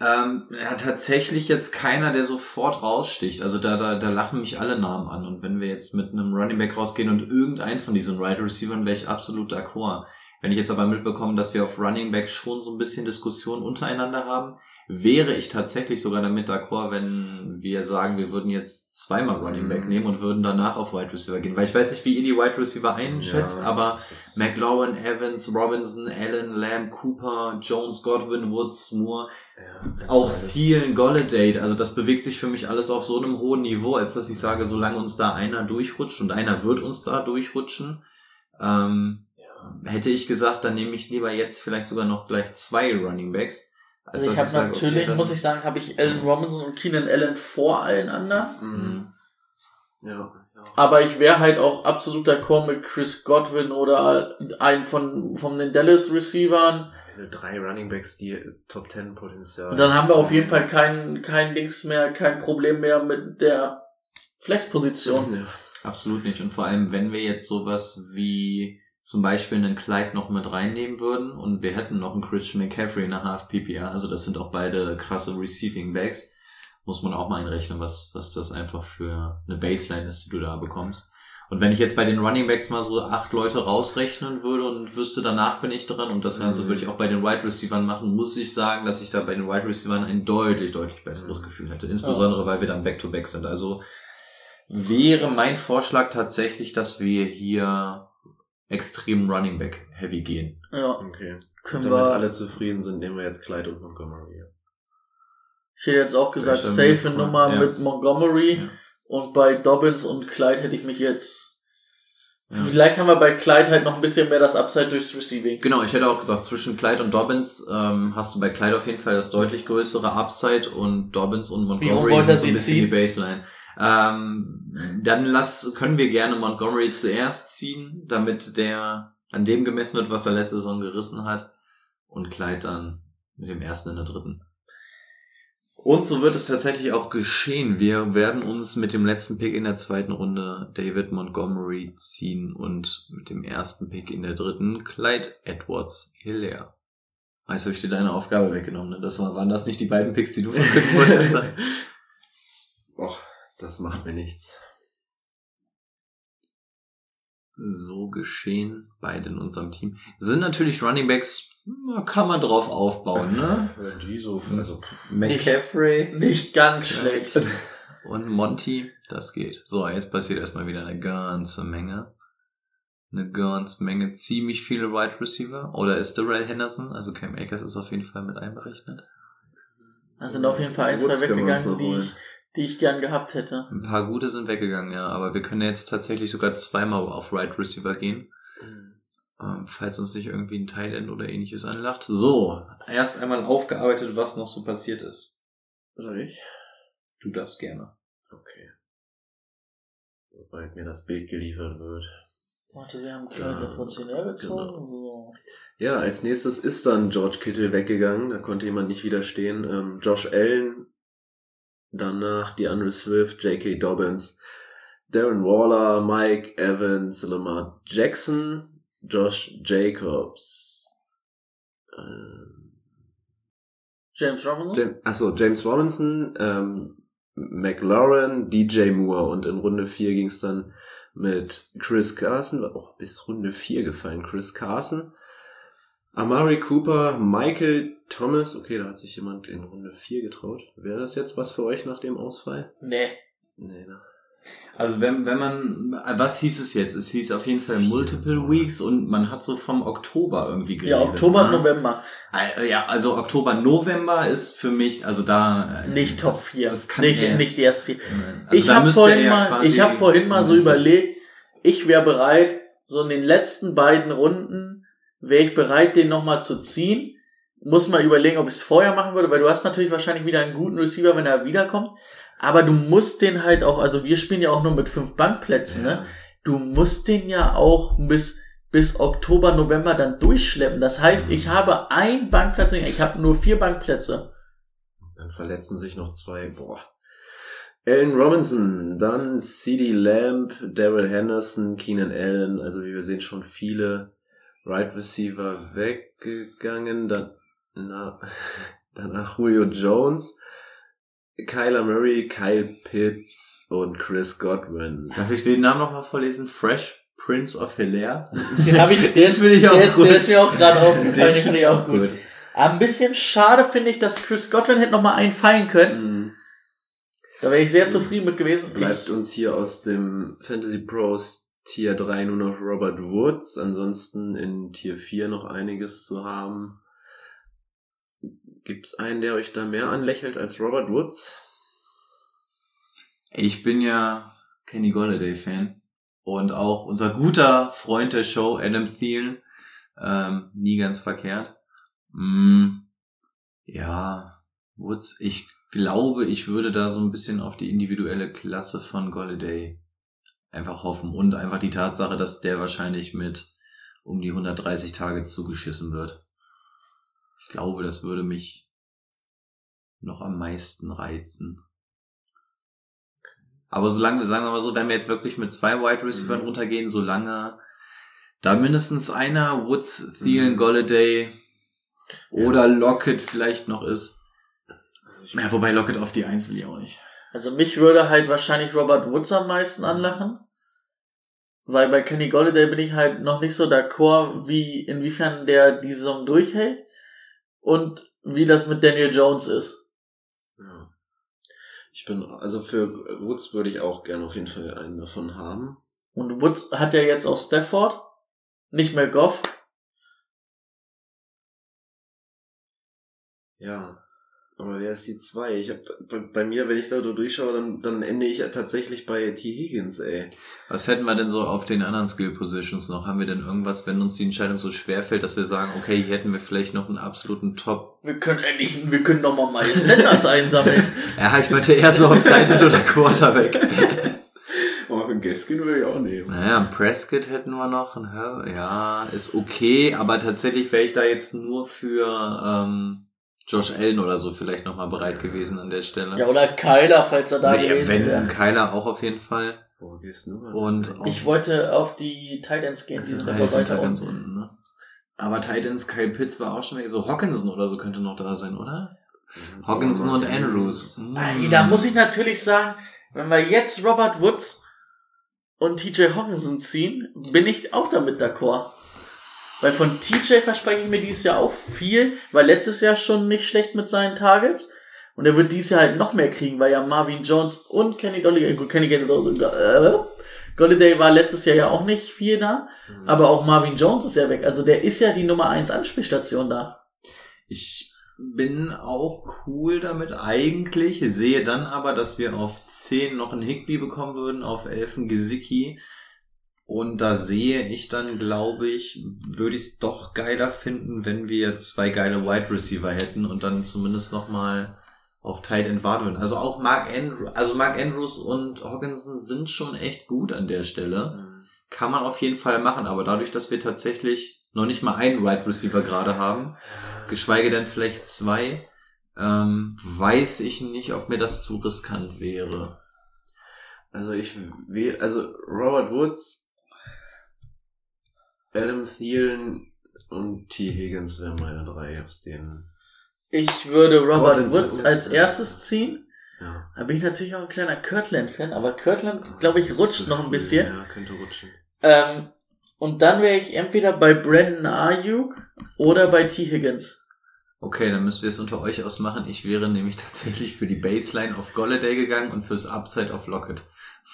Ähm, ja, tatsächlich jetzt keiner, der sofort raussticht. Also da, da, da lachen mich alle Namen an. Und wenn wir jetzt mit einem Running Back rausgehen und irgendein von diesen Wide Receivern, wäre ich absolut d'accord. Wenn ich jetzt aber mitbekomme, dass wir auf Running Back schon so ein bisschen Diskussion untereinander haben, wäre ich tatsächlich sogar damit d'accord, wenn wir sagen, wir würden jetzt zweimal Running Back Mhm. nehmen und würden danach auf Wide Receiver gehen. Weil ich weiß nicht, wie ihr die Wide Receiver einschätzt, Ja, aber McLaurin, Evans, Robinson, Allen, Lamb, Cooper, Jones, Godwin, Woods, Moore, ja, auch vielen Golladay, also das bewegt sich für mich alles auf so einem hohen Niveau, als dass ich sage, solange uns da einer durchrutscht und einer wird uns da durchrutschen, ähm, hätte ich gesagt, dann nehme ich lieber jetzt vielleicht sogar noch gleich zwei Running Backs, als Also ich habe natürlich, okay, muss ich sagen, habe ich Allen Robinson und Keenan Allen vor allen anderen. Mhm. Ja, ja. Aber ich wäre halt auch absolut d'accord mit Chris Godwin oder einen von, von den Dallas Receivern. Drei Running Backs, die Top Ten Potenzial. Und dann haben wir auf jeden Fall kein, kein Dings mehr, kein Problem mehr mit der Flexposition. Ja. Absolut nicht. Und vor allem, wenn wir jetzt sowas wie zum Beispiel einen Clyde noch mit reinnehmen würden und wir hätten noch einen Christian McCaffrey in der Half PPR, also das sind auch beide krasse Receiving Backs, muss man auch mal einrechnen, was, was das einfach für eine Baseline ist, die du da bekommst. Und wenn ich jetzt bei den Running Backs mal so acht Leute rausrechnen würde und wüsste, danach bin ich dran und das Ganze Mhm. würde ich auch bei den Wide Receivern machen, muss ich sagen, dass ich da bei den Wide Receivern ein deutlich, deutlich besseres Mhm. Gefühl hätte. Insbesondere, weil wir dann Back-to-Back sind. Also wäre mein Vorschlag tatsächlich, dass wir hier extrem Running Back Heavy gehen. Ja, Okay. können Damit wir. alle zufrieden sind, nehmen wir jetzt Clyde und Montgomery. Ich hätte jetzt auch gesagt, safe Nummer ja. mit Montgomery. Ja. Und bei Dobbins und Clyde hätte ich mich jetzt. Ja. Vielleicht haben wir bei Clyde halt noch ein bisschen mehr das Upside durchs Receiving. Genau, ich hätte auch gesagt, zwischen Clyde und Dobbins ähm, hast du bei Clyde auf jeden Fall das deutlich größere Upside und Dobbins und Montgomery sind so sie ein bisschen ziehen? die Baseline. Ähm, dann lass, können wir gerne Montgomery zuerst ziehen, damit der an dem gemessen wird, was er letzte Saison gerissen hat. Und Clyde dann mit dem ersten in der dritten. Und so wird es tatsächlich auch geschehen. Wir werden uns mit dem letzten Pick in der zweiten Runde David Montgomery ziehen und mit dem ersten Pick in der dritten Clyde Edwards Hilaire. Jetzt habe ich dir deine Aufgabe weggenommen. Ne? Das war, waren das nicht die beiden Picks, die du verkünden wolltest? (laughs) Och, das macht mir nichts. so geschehen, beide in unserem Team. Sind natürlich Running Backs, na, kann man drauf aufbauen, ne? (laughs) Die so, also, McCaffrey Nicht ganz schlecht. und Monty, das geht. So, jetzt passiert erstmal wieder eine ganze Menge. Eine ganze Menge, ziemlich viele Wide Receiver. Oder ist Darrell Henderson, also Cam Akers ist auf jeden Fall mit einberechnet. Da sind auf jeden Fall ein, zwei weggegangen, die ich, die ich gern gehabt hätte. Ein paar gute sind weggegangen, ja, aber wir können jetzt tatsächlich sogar zweimal auf Right Receiver gehen. Ähm, falls uns nicht irgendwie ein Tight-End oder ähnliches anlacht. So, erst einmal aufgearbeitet, was noch so passiert ist. Soll ich? Du darfst gerne. Okay. Sobald mir das Bild geliefert wird. Warte, wir haben Ja, Clyde Edwards Hilaire gezogen. genau. So. Ja, als nächstes ist dann George Kittle weggegangen. Da konnte jemand nicht widerstehen. Ähm, Josh Allen, danach DeAndre Swift, J.K. Dobbins, Darren Waller, Mike Evans, Lamar Jackson, Josh Jacobs, ähm, James Robinson? Jam achso, James Robinson, ähm, McLaurin, DJ Moore und in Runde 4 ging es dann mit Chris Carson, war auch bis Runde 4 gefallen, Chris Carson, Amari Cooper, Michael Thomas, okay, da hat sich jemand in Runde 4 getraut. Wäre das jetzt was für euch nach dem Ausfall? Nee. Nee, ne? Also wenn, wenn man, was hieß es jetzt? Es hieß auf jeden Fall Multiple Weeks und man hat so vom Oktober irgendwie geredet. Ja, Oktober, ne? November. Äh, Ja, also Oktober, November ist für mich, also da... äh, Nicht Top das, 4. Das kann nicht, er- nicht die ersten vier. Nein. Also ich da habe müsste vorhin, er mal, quasi- ich hab vorhin mal so überlegt, ich wäre bereit, so in den letzten beiden Runden, wäre ich bereit, den nochmal zu ziehen. Muss mal überlegen, ob ich es vorher machen würde, weil du hast natürlich wahrscheinlich wieder einen guten Receiver, wenn er wiederkommt. Aber du musst den halt auch, also wir spielen ja auch nur mit fünf Bankplätzen, ne? Du musst den ja auch bis, bis Oktober, November dann durchschleppen. Das heißt, ich habe ein Bankplatz, ich habe nur vier Bankplätze. Dann verletzen sich noch zwei. Boah. Allen Robinson, dann CD Lamb, Daryl Henderson, Keenan Allen. Also wie wir sehen, schon viele Right Receiver weggegangen. Dann, na, (laughs) danach Julio Jones, Kyler Murray, Kyle Pitts und Chris Godwin. Darf ich den Namen nochmal vorlesen? Fresh Prince of Hilaire? (laughs) Den hab ich, der ist, finde ich auch der ist, gut. der ist mir auch gerade aufgefallen, den finde ich auch gut. Aber ein bisschen schade finde ich, dass Chris Godwin hätte noch mal einen fallen können. Mhm. Da wäre ich sehr zufrieden mit gewesen. Bleibt uns hier aus dem Fantasy Pros Tier 3 nur noch Robert Woods. Ansonsten in Tier 4 noch einiges zu haben. Gibt's einen, der euch da mehr anlächelt als Robert Woods? Ich bin ja Kenny Golladay Fan und auch unser guter Freund der Show, Adam Thielen, ähm, nie ganz verkehrt. Mm, ja, Woods, ich glaube, ich würde da so ein bisschen auf die individuelle Klasse von Golladay einfach hoffen und einfach die Tatsache, dass der wahrscheinlich mit um die 130 Tage zugeschissen wird. Ich glaube, das würde mich noch am meisten reizen. Aber solange, sagen wir mal so, wenn wir jetzt wirklich mit zwei Wide Receivers Mhm. runtergehen, solange da mindestens einer Woods, Thielen, Mhm. Golladay oder Lockett vielleicht noch ist. Ja, wobei Lockett auf die Eins will ich auch nicht. Also mich würde halt wahrscheinlich Robert Woods am meisten anlachen. Weil bei Kenny Golladay bin ich halt noch nicht so d'accord, wie, inwiefern der die Saison durchhält. Und wie das mit Daniel Jones ist. Ja. Ich bin, also für Woods würde ich auch gerne auf jeden Fall einen davon haben. Und Woods hat ja jetzt auch Stafford. Nicht mehr Goff. Ja. Aber wer ist die zwei? Ich hab, bei, bei mir, wenn ich da durchschaue, dann, dann ende ich ja tatsächlich bei T. Higgins, ey. Was hätten wir denn so auf den anderen Skill Positions noch? Haben wir denn irgendwas, wenn uns die Entscheidung so schwer fällt, dass wir sagen, okay, hier hätten wir vielleicht noch einen absoluten Top. Wir können endlich, wir können noch mal Miles Sanders einsammeln. (laughs) Ja, ich meinte eher so auf Titan oder Quarterback. (laughs) Oh, einen Gaskin würde ich auch nehmen. Naja, einen Prescott hätten wir noch. Ja, ist okay, aber tatsächlich wäre ich da jetzt nur für ähm, Josh Allen oder so vielleicht nochmal bereit gewesen an der Stelle. Ja, oder Kyler, falls er da Nee, gewesen wenn, wäre. Kyler auch auf jeden Fall. Wo gehst du? Und Ich wollte auf die Titans gehen, die sind aber weiter ganz unten. ne? Aber Titans, Kyle Pitts war auch schon weg. So Hawkinson oder so könnte noch da sein, oder? Hawkinson und Andrews. Ey, da muss ich natürlich sagen, wenn wir jetzt Robert Woods und TJ Hawkinson ziehen, bin ich auch damit d'accord. Weil von TJ verspreche ich mir dieses Jahr auch viel, weil letztes Jahr schon nicht schlecht mit seinen Targets. Und er wird dieses Jahr halt noch mehr kriegen, weil ja Marvin Jones und Kenny Golladay, gut, Kenny Golladay, äh, war letztes Jahr ja auch nicht viel da, Mhm. aber auch Marvin Jones ist ja weg. Also der ist ja die Nummer 1 Anspielstation da. Ich bin auch cool damit eigentlich, sehe dann aber, dass wir auf 10 noch einen Higby bekommen würden, auf 11 einen Gesicki. Und da sehe ich dann, glaube ich, würde ich es doch geiler finden, wenn wir zwei geile Wide Receiver hätten und dann zumindest noch mal auf Tight End warten. Also auch Mark Andrews, also Mark Andrews und Hawkinson sind schon echt gut an der Stelle Mhm. kann man auf jeden Fall machen, aber dadurch, dass wir tatsächlich noch nicht mal einen Wide Receiver gerade haben, geschweige denn vielleicht zwei, ähm, weiß ich nicht, ob mir das zu riskant wäre. Also ich will, also Robert Woods, Adam Thielen und T. Higgins wären meine drei aus denen. Ich würde Robert Gordon Woods als erstes ziehen. Ja. Da bin ich natürlich auch ein kleiner Kirtland-Fan, aber Kirtland, glaube ich, rutscht noch ein bisschen. Ja, könnte rutschen. Ähm, und dann wäre ich entweder bei Brandon Ayuk oder bei T. Higgins. Okay, dann müsst ihr es unter euch ausmachen. Ich wäre nämlich tatsächlich für die Baseline auf Golladay gegangen und fürs Upside auf Lockett.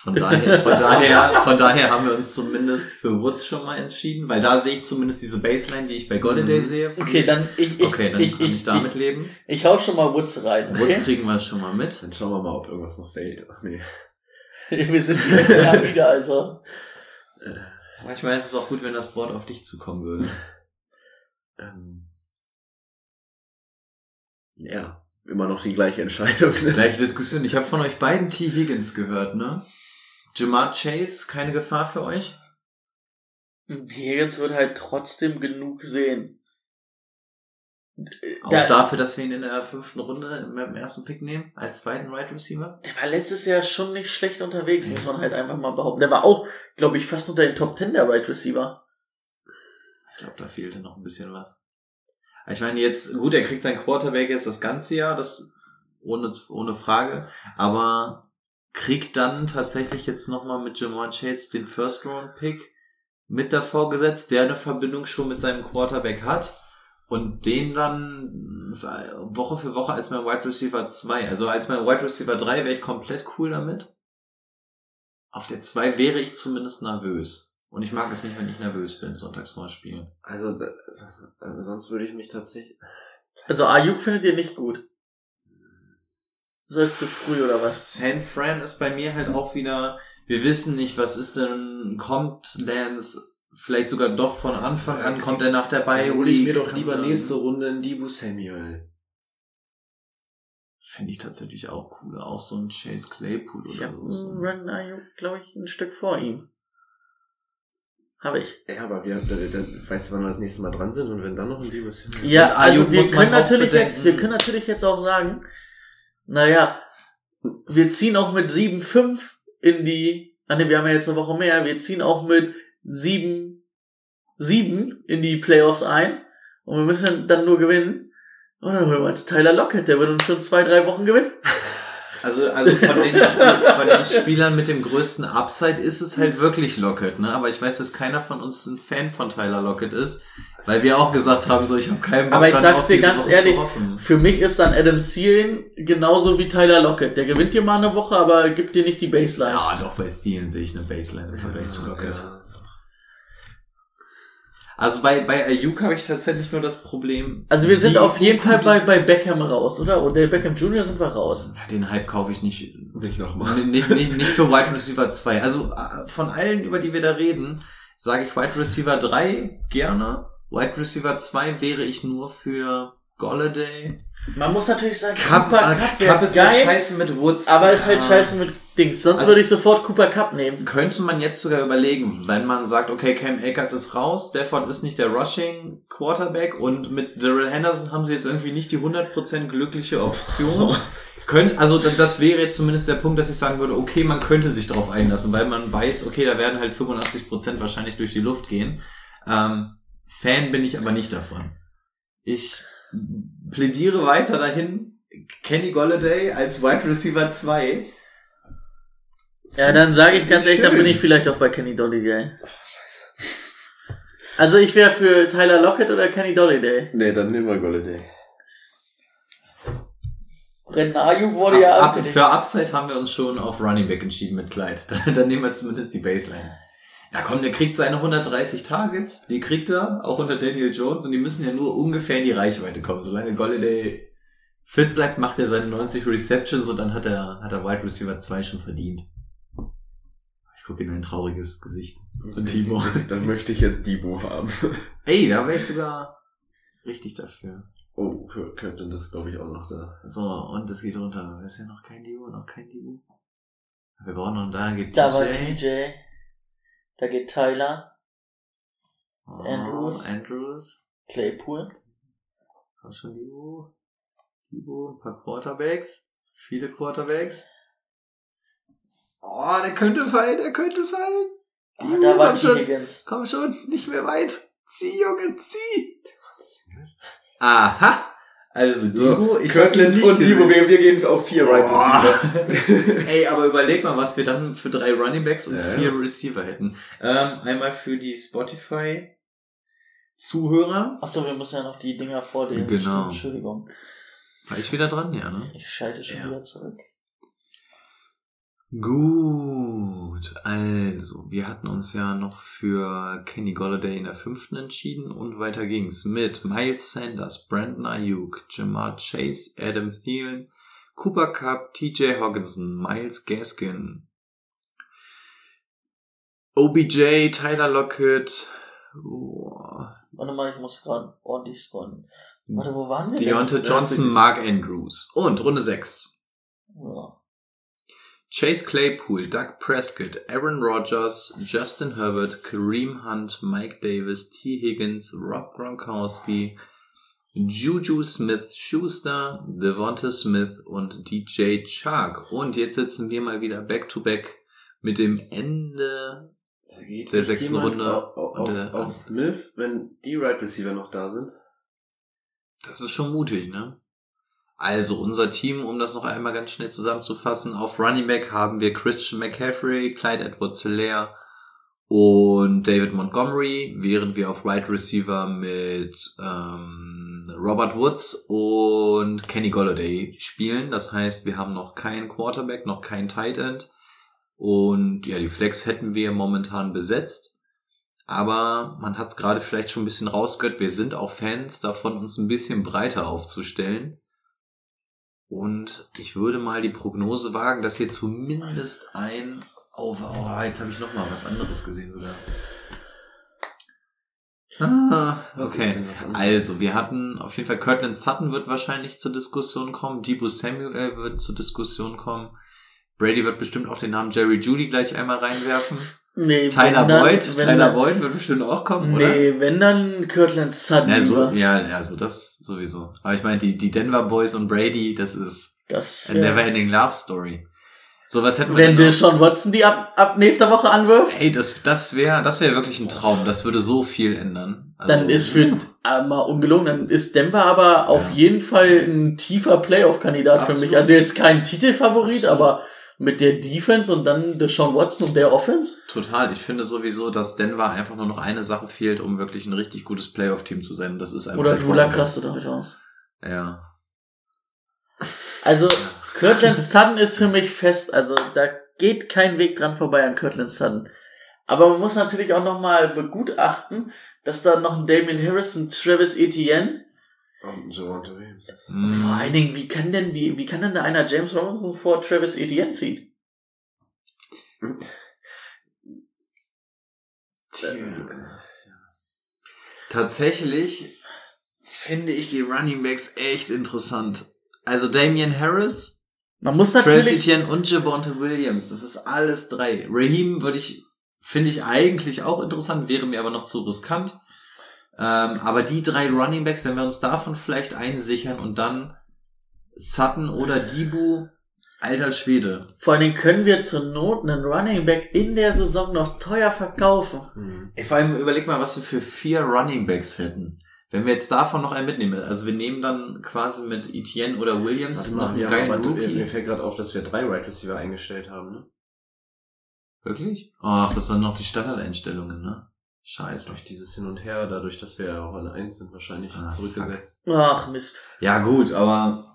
Von daher, von daher, von daher haben wir uns zumindest für Woods schon mal entschieden, weil da sehe ich zumindest diese Baseline, die ich bei Golladay Mhm. sehe. Okay, dann ich, ich, okay, dann ich, kann ich, ich, damit ich, leben. ich hau schon mal Woods rein. Woods Okay? kriegen wir schon mal mit. Dann schauen wir mal, ob irgendwas noch fällt. Ach nee. (laughs) Wir sind wieder, wieder, also. Manchmal ist es auch gut, wenn das Board auf dich zukommen würde. (laughs) Ähm, ja, immer noch die gleiche Entscheidung. Ne? Gleiche Diskussion. Ich habe von euch beiden T. Higgins gehört, ne? Jamar Chase, keine Gefahr für euch? Higgins wird halt trotzdem genug sehen. Auch Da- dafür, dass wir ihn in der fünften Runde im ersten Pick nehmen, als zweiten Right Receiver? Der war letztes Jahr schon nicht schlecht unterwegs, muss man halt einfach mal behaupten. Der war auch, glaube ich, fast unter den Top 10 der Right Receiver. Ich glaube, da fehlte noch ein bisschen was. Ich meine, jetzt, gut, er kriegt sein Quarterback jetzt das ganze Jahr, das ohne, ohne Frage, aber kriegt dann tatsächlich jetzt nochmal mit Jamar Chase den First Round Pick mit davor gesetzt, der eine Verbindung schon mit seinem Quarterback hat und den dann Woche für Woche als mein Wide Receiver 2, also als mein Wide Receiver 3 wäre ich komplett cool damit. Auf der 2 wäre ich zumindest nervös. Und ich mag es nicht, wenn ich nervös bin, sonntags vor Spielen. Also, also sonst würde ich mich tatsächlich. Also Ayuk findet ihr nicht gut. So jetzt zu früh oder was? San Fran ist bei mir halt auch wieder, wir wissen nicht, was ist denn, kommt Lance vielleicht sogar doch von Anfang an, kommt er nach der Bay hole ich mir doch lieber nächste Runde in Dibu Samuel. Fände ich tatsächlich auch cool, auch so ein Chase Claypool Ich oder habe so. Brandon Ayuk, glaube ich, ein Stück vor ihm. Habe ich. Ja, aber wir, da, da, weißt du, wann wir das nächste Mal dran sind und wenn dann noch ein Debo Samuel. Ja, also Ayuk wir können natürlich bedenken. jetzt, wir können natürlich jetzt auch sagen, naja, wir ziehen auch mit 7-5 in die, ah ne, wir haben ja jetzt eine Woche mehr, wir ziehen auch mit 7, 7 in die Playoffs ein und wir müssen dann nur gewinnen. Und dann holen wir uns Tyler Lockett, der wird uns schon zwei, drei Wochen gewinnen. Also, also von, den, von den Spielern mit dem größten Upside ist es halt wirklich Lockett, ne? Aber ich weiß, dass keiner von uns ein Fan von Tyler Lockett ist, weil wir auch gesagt haben, so ich habe keinen Bock Aber ich sag's dir ganz Woche ehrlich, für mich ist dann Adam Thielen genauso wie Tyler Lockett. Der gewinnt dir mal eine Woche, aber gibt dir nicht die Baseline. Ja, doch, bei Thielen sehe ich eine Baseline im Vergleich zu Lockett. Ja. Also bei, bei Ayuk habe ich tatsächlich nur das Problem. Also wir sind auf jeden Fall bei, bei Beckham raus, oder? Und der Beckham Jr. sind wir raus. Ja, Den Hype kaufe ich nicht, Nicht nochmal. nicht, nicht, nicht für Wide Receiver 2. Also äh, von allen, über die wir da reden, sage ich Wide Receiver 3 gerne. Wide Receiver 2 wäre ich nur für Golladay. Man muss natürlich sagen, Cup, Cooper äh, Cup Cup ist geil, halt scheiße mit Woods. aber ist halt scheiße mit Dings. Sonst Also- würde ich sofort Cooper Cup nehmen. Könnte man jetzt sogar überlegen, wenn man sagt, okay, Cam Akers ist raus, Stafford ist nicht der Rushing Quarterback und mit Daryl Henderson haben sie jetzt irgendwie nicht die 100% glückliche Option. (laughs) Könnt, also da- das wäre jetzt zumindest der Punkt, dass ich sagen würde, okay, man könnte sich darauf einlassen, weil man weiß, okay, da werden halt 85% wahrscheinlich durch die Luft gehen. Ähm, Fan bin ich aber nicht davon. Ich plädiere weiter dahin, Kenny Golladay als Wide Receiver 2. Ja, dann sage ich ganz ehrlich, dann bin ich vielleicht auch bei Kenny Dolliday. (laughs) Also ich wäre für Tyler Lockett oder Kenny Dolliday. Nee, dann nehmen wir Golladay. Renayu wurde ja Ab, ab, abgelehnt. für Upside haben wir uns schon auf Running Back entschieden mit Clyde. Dann, (laughs) dann nehmen wir zumindest die Baseline. Ja komm, der kriegt seine 130 Targets, die kriegt er, auch unter Daniel Jones, und die müssen ja nur ungefähr in die Reichweite kommen. Solange Golladay fit bleibt, macht er seine 90 Receptions und dann hat er, hat er Wide Receiver 2 schon verdient. Ich gucke in ein trauriges Gesicht. Und Timo. Dann möchte ich jetzt Debo haben. (laughs) Ey, da wäre ich sogar richtig dafür. Oh, Curtin ist glaube ich auch noch da. So, und es geht runter. Ist ja noch kein Divo, noch kein Divo. Wir brauchen noch, da geht Da war TJ. Da geht Tyler. Oh, Andrews. Andrews. Claypool. Komm schon, Divo. Divo, ein paar Quarterbacks. Viele Quarterbacks. Oh, der könnte fallen, der könnte fallen. Ah, Divo, da war komm. Higgins. Komm schon, nicht mehr weit. Zieh, Junge, zieh. Aha. Also, Divo, ich Kirtland nicht und gesehen. wir, wir gehen auf vier Right Boah. Receiver. (laughs) Ey, aber überleg mal, was wir dann für drei Running Backs und Ja, vier ja. Receiver hätten. Ähm, einmal für die Spotify Zuhörer. Achso, wir müssen ja noch die Dinger vorlesen. Genau. Stimmt, Entschuldigung. War ich wieder dran, ja, ne? Ich schalte schon Ja. wieder zurück. Gut, also, wir hatten uns ja noch für Kenny Golladay in der fünften entschieden und weiter ging's mit Miles Sanders, Brandon Ayuk, Jamar Chase, Adam Thielen, Cooper Cup, TJ Hawkinson, Miles Gaskin, OBJ, Tyler Lockett, boah, Warte mal, ich muss gerade ordentlich scrollen. Warte, wo waren wir? Deontay? Johnson, Mark Andrews und Runde 6. Ja. Chase Claypool, Doug Prescott, Aaron Rodgers, Justin Herbert, Kareem Hunt, Mike Davis, T. Higgins, Rob Gronkowski, Juju Smith Schuster, Devonta Smith und DJ Chark. Und jetzt sitzen wir mal wieder back to back mit dem Ende Der sechsten Runde Auf, auf, der- auf Smith, wenn die Right Receiver noch da sind. Das ist schon mutig, ne? Also unser Team, um das noch einmal ganz schnell zusammenzufassen, auf Running Back haben wir Christian McCaffrey, Clyde Edwards-Helaire und David Montgomery, während wir auf Wide Receiver mit ähm, Robert Woods und Kenny Golladay spielen. Das heißt, wir haben noch keinen Quarterback, noch keinen Tight End und ja, die Flex hätten wir momentan besetzt. Aber man hat es gerade vielleicht schon ein bisschen rausgehört. Wir sind auch Fans davon, uns ein bisschen breiter aufzustellen. Und ich würde mal die Prognose wagen, dass hier zumindest ein... Oh, oh jetzt habe ich noch mal was anderes gesehen sogar. Ah, okay. Also, wir hatten auf jeden Fall Kirtland Sutton wird wahrscheinlich zur Diskussion kommen. Debo Samuel wird zur Diskussion kommen. Brady wird bestimmt auch den Namen Jerry Judy gleich einmal reinwerfen. Nee, Tyler wenn dann- Boyd, Tyler dann- Boyd wird bestimmt auch kommen, oder? Nee, wenn dann Kirtland Sutton. Ja, so, ja, ja, so das sowieso. Aber ich meine, die, die Denver Boys und Brady, das ist Das, a ja. never ending love story. So was hätten wir Wenn? Deshaun Watson die ab, ab nächster Woche anwirft, Ey, das, das wäre, das wäre wirklich ein Traum. Das würde so viel ändern. Also, dann ist für, äh, mal ungelogen, dann ist Denver aber auf Ja. jeden Fall ein tiefer Playoff-Kandidat für mich. Also jetzt kein Titelfavorit, Absolut. aber mit der Defense und dann Deshaun Watson und der Offense. Total. Ich finde sowieso, dass Denver einfach nur noch eine Sache fehlt, um wirklich ein richtig gutes Playoff-Team zu sein. Und das ist einfach Oder der Drew Luck Quarterback. rastet damit aus. Ja. Also, Kirtland Sutton ist für mich fest, also da geht kein Weg dran vorbei an Kirtland Sutton. Aber man muss natürlich auch nochmal begutachten, dass da noch ein Damien Harrison, Travis Etienne, Und Javante Williams. ist- Mhm. vor allen Dingen, wie kann denn, wie, wie kann denn da einer James Robinson vor Travis Etienne ziehen? Tatsächlich finde ich die Running Backs echt interessant. Also Damian Harris, Man muss Travis natürlich, Etienne und Javonte Williams. Das ist alles drei. Raheem würde ich, finde ich eigentlich auch interessant, wäre mir aber noch zu riskant. Ähm, aber die drei Running Backs, wenn wir uns davon vielleicht einsichern und dann Sutton oder Dibu, alter Schwede. vor allen Dingen können wir zur Not einen Running Back in der Saison noch teuer verkaufen. Mhm. Ey, vor allem überleg mal, was wir für vier Running Backs hätten. Wenn wir jetzt davon noch einen mitnehmen, also wir nehmen dann quasi mit Etienne oder Williams noch einen geilen aber du, Rookie. mir fällt gerade auf, dass wir drei Wide Receiver eingestellt haben, ne? Wirklich? Ach, das waren noch die Standardeinstellungen, ne? Scheiße. Durch dieses Hin und Her, dadurch, dass wir ja auch alle eins sind, wahrscheinlich Ah, zurückgesetzt. Ach, Mist. Ja, gut, aber.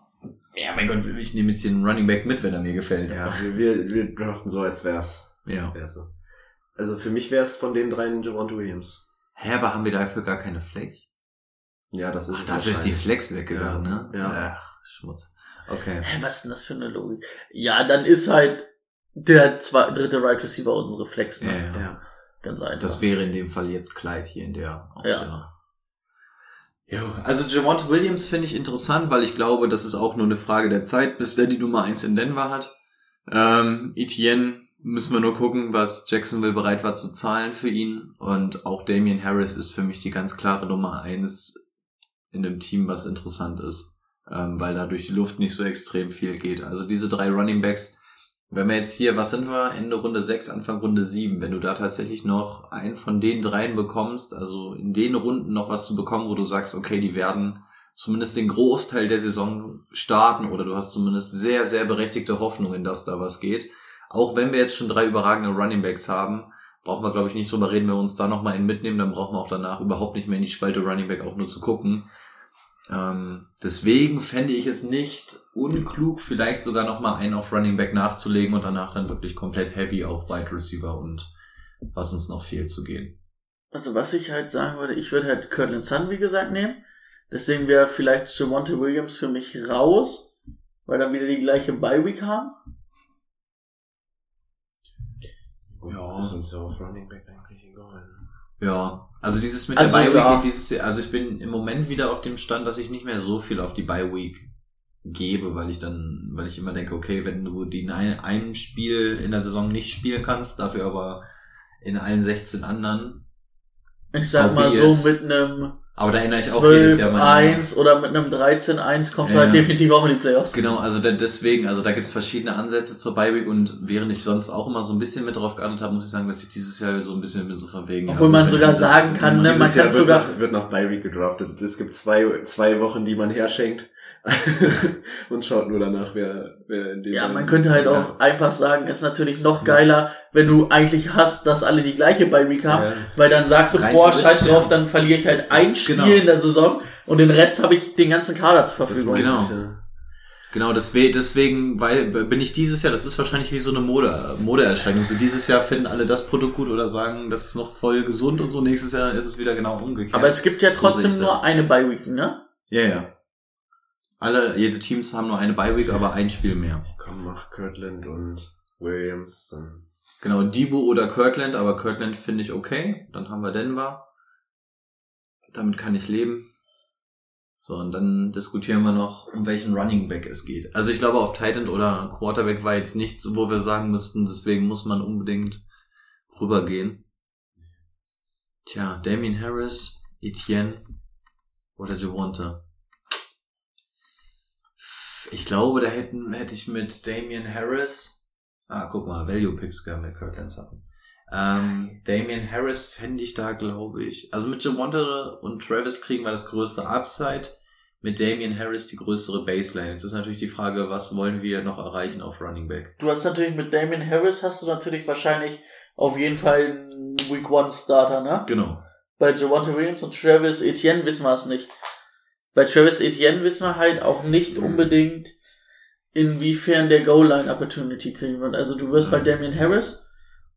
Ja, mein Gott, ich nehme jetzt hier einen Running Back mit, wenn er mir gefällt. Ja, wir, wir, wir draften so, als wär's. Ja. wär's so. Also für mich wär's von den dreien Javante Williams. Hä, aber haben wir dafür gar keine Flex? Ja, das ist Ach, dafür ist die. Flex weggegangen, Ja, ne? ja. Ach, Schmutz. Okay. Hä, was ist denn das für eine Logik? Ja, dann ist halt der zwei, dritte Right Receiver unsere Flex, ne? Ja, ja. Ja. Ganz einfach. Das wäre in dem Fall jetzt Clyde hier in der Aufstellung. Ja. also Javonte Williams finde ich interessant, weil ich glaube, das ist auch nur eine Frage der Zeit, bis der die Nummer eins in Denver hat. Ähm, Etienne müssen wir nur gucken, was Jacksonville bereit war zu zahlen für ihn. Und auch Damian Harris ist für mich die ganz klare Nummer eins in dem Team, was interessant ist, ähm, weil da durch die Luft nicht so extrem viel geht. Also diese drei Running Backs, wenn wir jetzt hier, was sind wir, Ende Runde 6, Anfang Runde 7, wenn du da tatsächlich noch einen von den dreien bekommst, also in den Runden noch was zu bekommen, wo du sagst, okay, die werden zumindest den Großteil der Saison starten oder du hast zumindest sehr, sehr berechtigte Hoffnungen, dass da was geht. Auch wenn wir jetzt schon drei überragende Running Backs haben, brauchen wir, glaube ich, nicht drüber reden, wenn wir uns da nochmal einen mitnehmen, dann brauchen wir auch danach überhaupt nicht mehr in die Spalte Running Back auch nur zu gucken. Ähm, deswegen fände ich es nicht unklug, vielleicht sogar nochmal einen auf Running Back nachzulegen und danach dann wirklich komplett heavy auf Wide Receiver und was uns noch fehlt zu gehen. Also was ich halt sagen würde, ich würde halt Kirtland Sun, wie gesagt, nehmen. Deswegen wäre vielleicht Javonte Williams für mich raus, weil dann wieder die gleiche Bye-Week haben. Ja. Ist uns ja auf Running Back eigentlich egal. ne? Ja, also dieses mit Also, der Bye Week ja. dieses also ich bin im Moment wieder auf dem Stand, dass ich nicht mehr so viel auf die Bye Week gebe, weil ich dann, weil ich immer denke, okay, wenn du die in ein- einem Spiel in der Saison nicht spielen kannst, dafür aber in allen 16 anderen. Ich sag mal so it. mit einem Aber da erinnere ich auch jedes Jahr meine 12-1 oder mit einem 13-1 kommst Ja, du halt definitiv auch in die Playoffs. Genau, also deswegen, also da gibt's verschiedene Ansätze zur Bye Week und während ich sonst auch immer so ein bisschen mit drauf geachtet habe, muss ich sagen, dass ich dieses Jahr so ein bisschen mit so von wegen. Obwohl man sogar sagen kann, ne, man Jahr kann wird sogar- wird noch bei Week gedraftet. Es gibt zwei, zwei Wochen, die man herschenkt. (laughs) und schaut nur danach, wer, wer in dem Ja, man könnte halt auch einfach sagen, ist natürlich noch geiler, wenn du eigentlich hast, dass alle die gleiche Bye-Week haben, Ja. weil dann sagst du, Rein boah, scheiß drauf, ja. dann verliere ich halt ein Das- Spiel genau. in der Saison und den Rest habe ich den ganzen Kader zur Das Verfügung. Genau. Ja. Genau, deswegen, deswegen, weil bin ich dieses Jahr, das ist wahrscheinlich wie so eine Mode, Modeerscheinung. So dieses Jahr finden alle das Produkt gut oder sagen, das ist noch voll gesund und so. Nächstes Jahr ist es wieder genau umgekehrt. Aber es gibt ja So trotzdem das. nur eine Bye-Week, ne? Ja, ja. Alle, jede Teams haben nur eine Bye Week, aber ein Spiel mehr. Komm, mach Kirtland und Williams. Dann Genau, Debo oder Kirkland, aber Kirkland finde ich okay. Dann haben wir Denver. Damit kann ich leben. So, und dann diskutieren wir noch, um welchen Running Back es geht. Also ich glaube, auf Titan oder Quarterback war jetzt nichts, wo wir sagen müssten, deswegen muss man unbedingt rübergehen. Tja, Damien Harris, Etienne oder Devonta. Ich glaube, da hätten, hätte ich mit Damien Harris, ah, guck mal, Value Picks gehabt mit Kirkland hatten. Ähm, Damien Harris fände ich da, glaube ich. Also mit Javonte und Travis kriegen wir das größte Upside. Mit Damien Harris die größere Baseline. Jetzt ist natürlich die Frage, was wollen wir noch erreichen auf Running Back? Du hast natürlich mit Damien Harris hast du natürlich wahrscheinlich auf jeden Fall einen Week One Starter, ne? Genau. Bei Javante Williams und Travis Etienne wissen wir es nicht. Bei Travis Etienne wissen wir halt auch nicht unbedingt, inwiefern der Goal-Line Opportunity kriegen wird. Also du wirst bei Damien Harris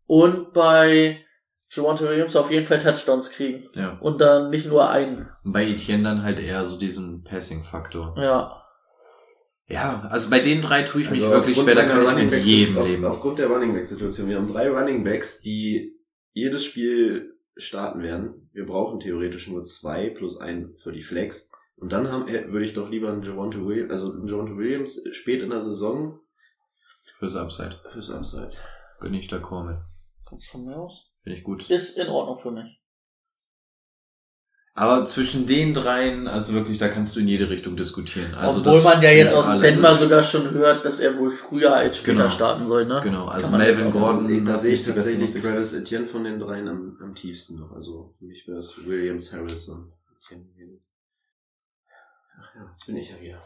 und bei Javante Williams auf jeden Fall Touchdowns kriegen. Ja. Und dann nicht nur einen. Und bei Etienne dann halt eher so diesen Passing-Faktor. Ja. Ja, also bei den drei tue ich mich Also wirklich aufgrund schwer, da kann ich mit jedem auf, leben. Aufgrund der Running Back Situation. Wir haben drei Running Backs, die jedes Spiel starten werden. Wir brauchen theoretisch nur zwei plus ein für die Flex. Und dann haben, äh, würde ich doch lieber einen Javonte Williams, also einen Javonte Williams spät in der Saison Fürs Upside. fürs Upside. Bin ich d'accord mit. Von mir aus. Finde ich gut. Ist in Ordnung für mich. Aber zwischen den dreien, also wirklich, da kannst du in jede Richtung diskutieren. Also Obwohl man ja jetzt aus Denver sogar schon hört, dass er wohl früher als später Genau. starten soll, ne? Genau, also Melvin Gordon. Da sehe ich tatsächlich. Travis Etienne von den dreien am, am tiefsten noch. Also für mich wäre es Williams, Harris und Etienne ja, jetzt bin ich ja hier.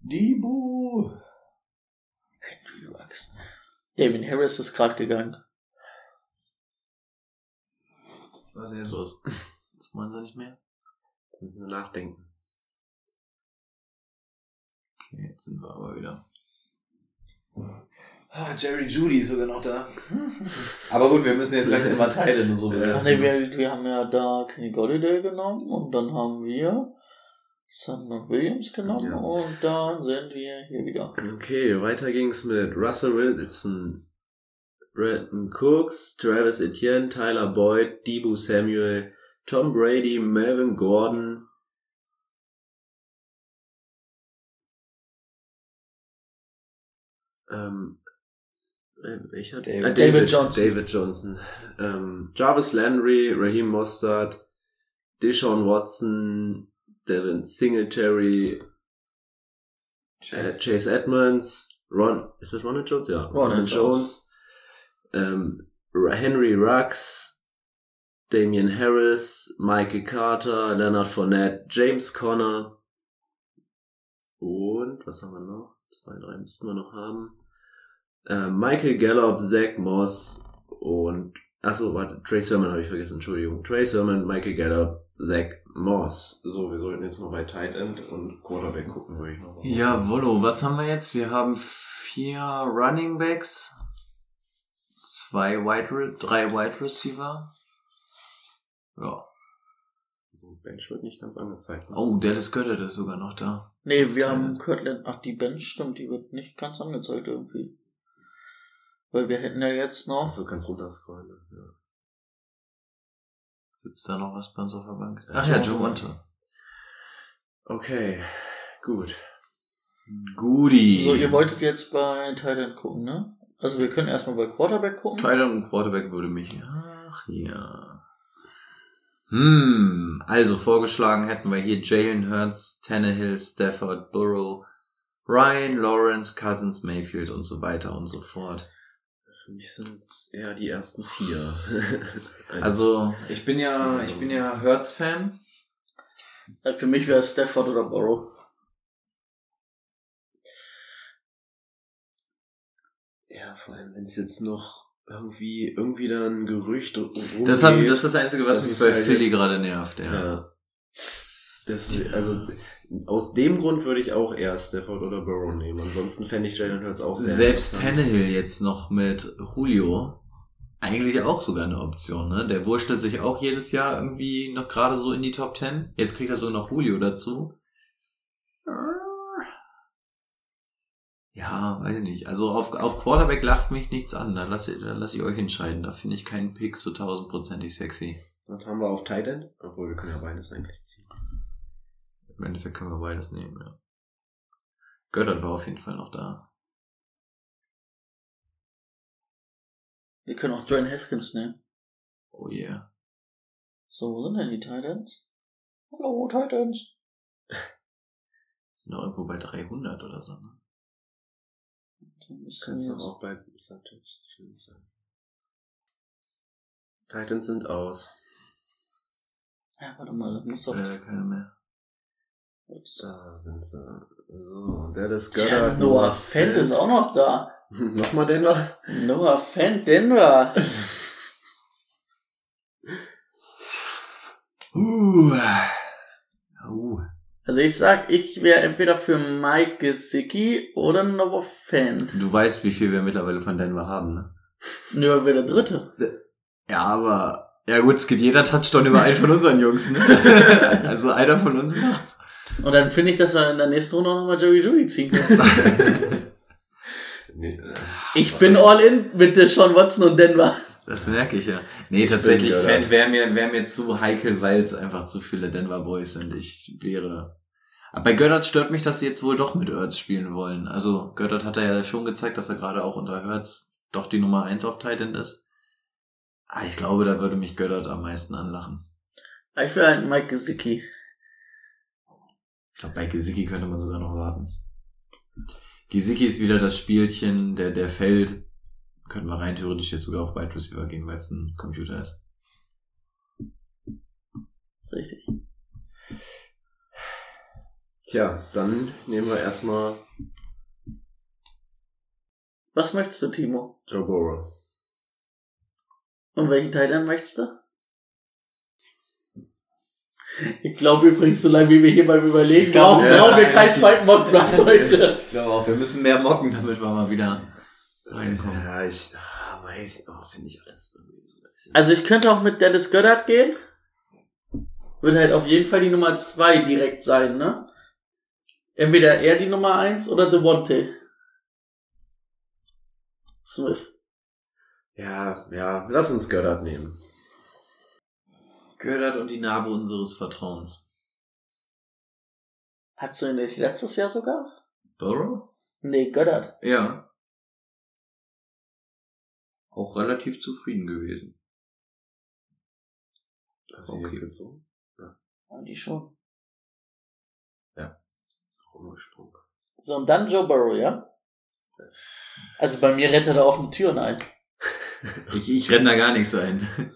Debo. Du Axt. Damien Harris ist gerade gegangen. Was ist jetzt los? Das wollen sie nicht mehr? Jetzt müssen wir nachdenken. Okay, jetzt sind wir aber wieder. Ah, Jerry Judy ist sogar noch da. Aber gut, wir müssen jetzt langsam mal teilen und so besetzen. nee, wir, wir haben ja da Kenny Golladay genommen und dann haben wir Sandman Williams genommen Ja. und dann sind wir hier wieder. Okay, weiter ging's mit Russell Wilson, Brandon Cooks, Travis Etienne, Tyler Boyd, Debo Samuel, Tom Brady, Melvin Gordon, ähm, äh, welcher? David- Ah, David Johnson. David Johnson. Ähm, Jarvis Landry, Raheem Mostert, Deshaun Watson, Devin Singletary, äh, Chase Edmonds, Ron, ist das Ronald Jones? Ja, Ronald Jones, ähm, Henry Rux, Damian Harris, Michael Carter, Leonard Fournette, James Conner und was haben wir noch? Zwei, drei müssten wir noch haben. Äh, Michael Gallup, Zach Moss und achso, warte, Trey Sermon habe ich vergessen, Entschuldigung. Trey Sermon, Michael Gallup, Zach Moss. So, wir sollten jetzt mal bei Tight End und Quarterback gucken, würde ich noch mal. Jawollo, was haben wir jetzt? Wir haben vier Running Backs, zwei Wide, Re drei Wide Receiver. Ja. Also Bench wird nicht ganz angezeigt. ne? Oh, Dallas Goddard ist sogar noch da. Nee, wir Teile. haben Kirtland. Ach, die Bench stimmt, die wird nicht ganz angezeigt irgendwie. Weil wir hätten ja jetzt noch. Achso, kannst runterscrollen. Ja. Sitzt da noch was bei uns auf der Bank? Ach ja, Joe Monte. Okay, gut. Goodie. So, ihr wolltet jetzt bei Thailand gucken, ne? Also wir können erstmal bei Quarterback gucken. Tyler und Quarterback würde mich. Ach ja. Hm, also vorgeschlagen hätten wir hier Jalen Hurts, Tannehill, Stafford, Burrow, Ryan, Lawrence, Cousins, Mayfield und so weiter und so fort. Für mich sind es eher die ersten vier. (laughs) Also, ich bin ja, ich bin ja Hurts-Fan. Äh, Für mich wäre es Stafford oder Borrow. ja, vor allem, wenn es jetzt noch irgendwie, irgendwie da ein Gerücht rumgeht. Das, hat, das ist das Einzige, was Das mich bei halt Philly gerade nervt, ja. Ja. Das, also, aus dem Grund würde ich auch eher Stafford oder Burrow nehmen. Ansonsten fände ich Jalen Hurts auch sehr Selbst. Tannehill jetzt noch mit Julio. Eigentlich auch sogar eine Option, ne? Der wurschtelt sich auch jedes Jahr irgendwie noch gerade so in die Top 10. Jetzt kriegt er so noch Julio dazu. Ja, weiß ich nicht. Also auf, auf Quarterback lacht mich nichts an. Dann lasse dann lass ich euch entscheiden. Da finde ich keinen Pick so tausendprozentig sexy. Was haben wir auf Tight End? Obwohl, wir können ja beides eigentlich ziehen. Im Endeffekt können wir beides nehmen, ja. Göttert war auf jeden Fall noch da. Wir können auch Dwayne Haskins nehmen. Oh yeah. So, wo sind denn die Titans? Hallo, Titans. (laughs) Sind doch irgendwo bei 300 oder so, ne? Dann müssen Kannst wir du auch bei ist natürlich sein. Titans sind aus. Ja, warte mal, das muss doch. Äh, keine mehr. Da sind sie. So, Dallas ja, Goddard. Noah Fent ist auch noch da. (laughs) Nochmal Denver? Noah Fent, Denver. (laughs) Uh. Uh. Also ich sag, ich wäre entweder für Mike Gesicki oder Noah Fent. Du weißt, wie viel wir mittlerweile von Denver haben, ne? Nö, wäre der dritte. Ja, aber. Ja gut, es geht jeder Touchdown über einen von unseren Jungs, ne? (laughs) also einer von uns macht's. Und dann finde ich, dass wir in der nächsten Runde auch nochmal Joey Judy ziehen können. (laughs) Nee, Ich bin all in mit Deshaun Watson und Denver. Das merke ich ja. Nee, tatsächlich, bin Fan wäre mir, wär mir zu heikel, weil es einfach zu viele Denver Boys sind. Ich wäre. Aber bei Göttert stört mich, dass sie jetzt wohl doch mit Ertz spielen wollen. Also Göttert hat er ja schon gezeigt, dass er gerade auch unter Hertz doch die Nummer 1 auf Titan ist. Ah, ich glaube, da würde mich Göttert am meisten anlachen. Ich will halt Mike Gesicki. Ich glaube, bei Gesicki könnte man sogar noch warten. Gesicki ist wieder das Spielchen, der, der fällt. Könnten wir rein theoretisch jetzt sogar auf Wide Receiver gehen, weil es ein Computer ist. Richtig. Tja, dann nehmen wir erstmal Was möchtest du, Timo? Joe Burrow. Und welchen Titan möchtest du? Ich glaube übrigens, solange wie wir hier beim Überlegen Ich glaub, brauchen, ja. brauchen wir keinen zweiten Mock heute. (laughs) Ich glaube auch, wir müssen mehr mocken, damit wir mal wieder reinkommen. Ja, ich ah, weiß, oh, finde ich alles irgendwie so ein bisschen. Also ich könnte auch mit Dallas Goddard gehen. Wird halt auf jeden Fall die Nummer zwei direkt sein, ne? Entweder er die Nummer eins oder Devontae. Smith. ja, ja, lass uns Goddard nehmen. Göttert und die Narbe unseres Vertrauens. Hattest du ihn nicht letztes Jahr sogar? Burrow? Nee, Goddard. Ja. Auch relativ zufrieden gewesen. Hast du Okay. jetzt gezogen? Ja, die schon. Ist auch umgesprungen. So, und dann Joe Burrow, ja? Also bei mir rennt er da offene Türen ein. Ich, ich renn da gar nichts ein.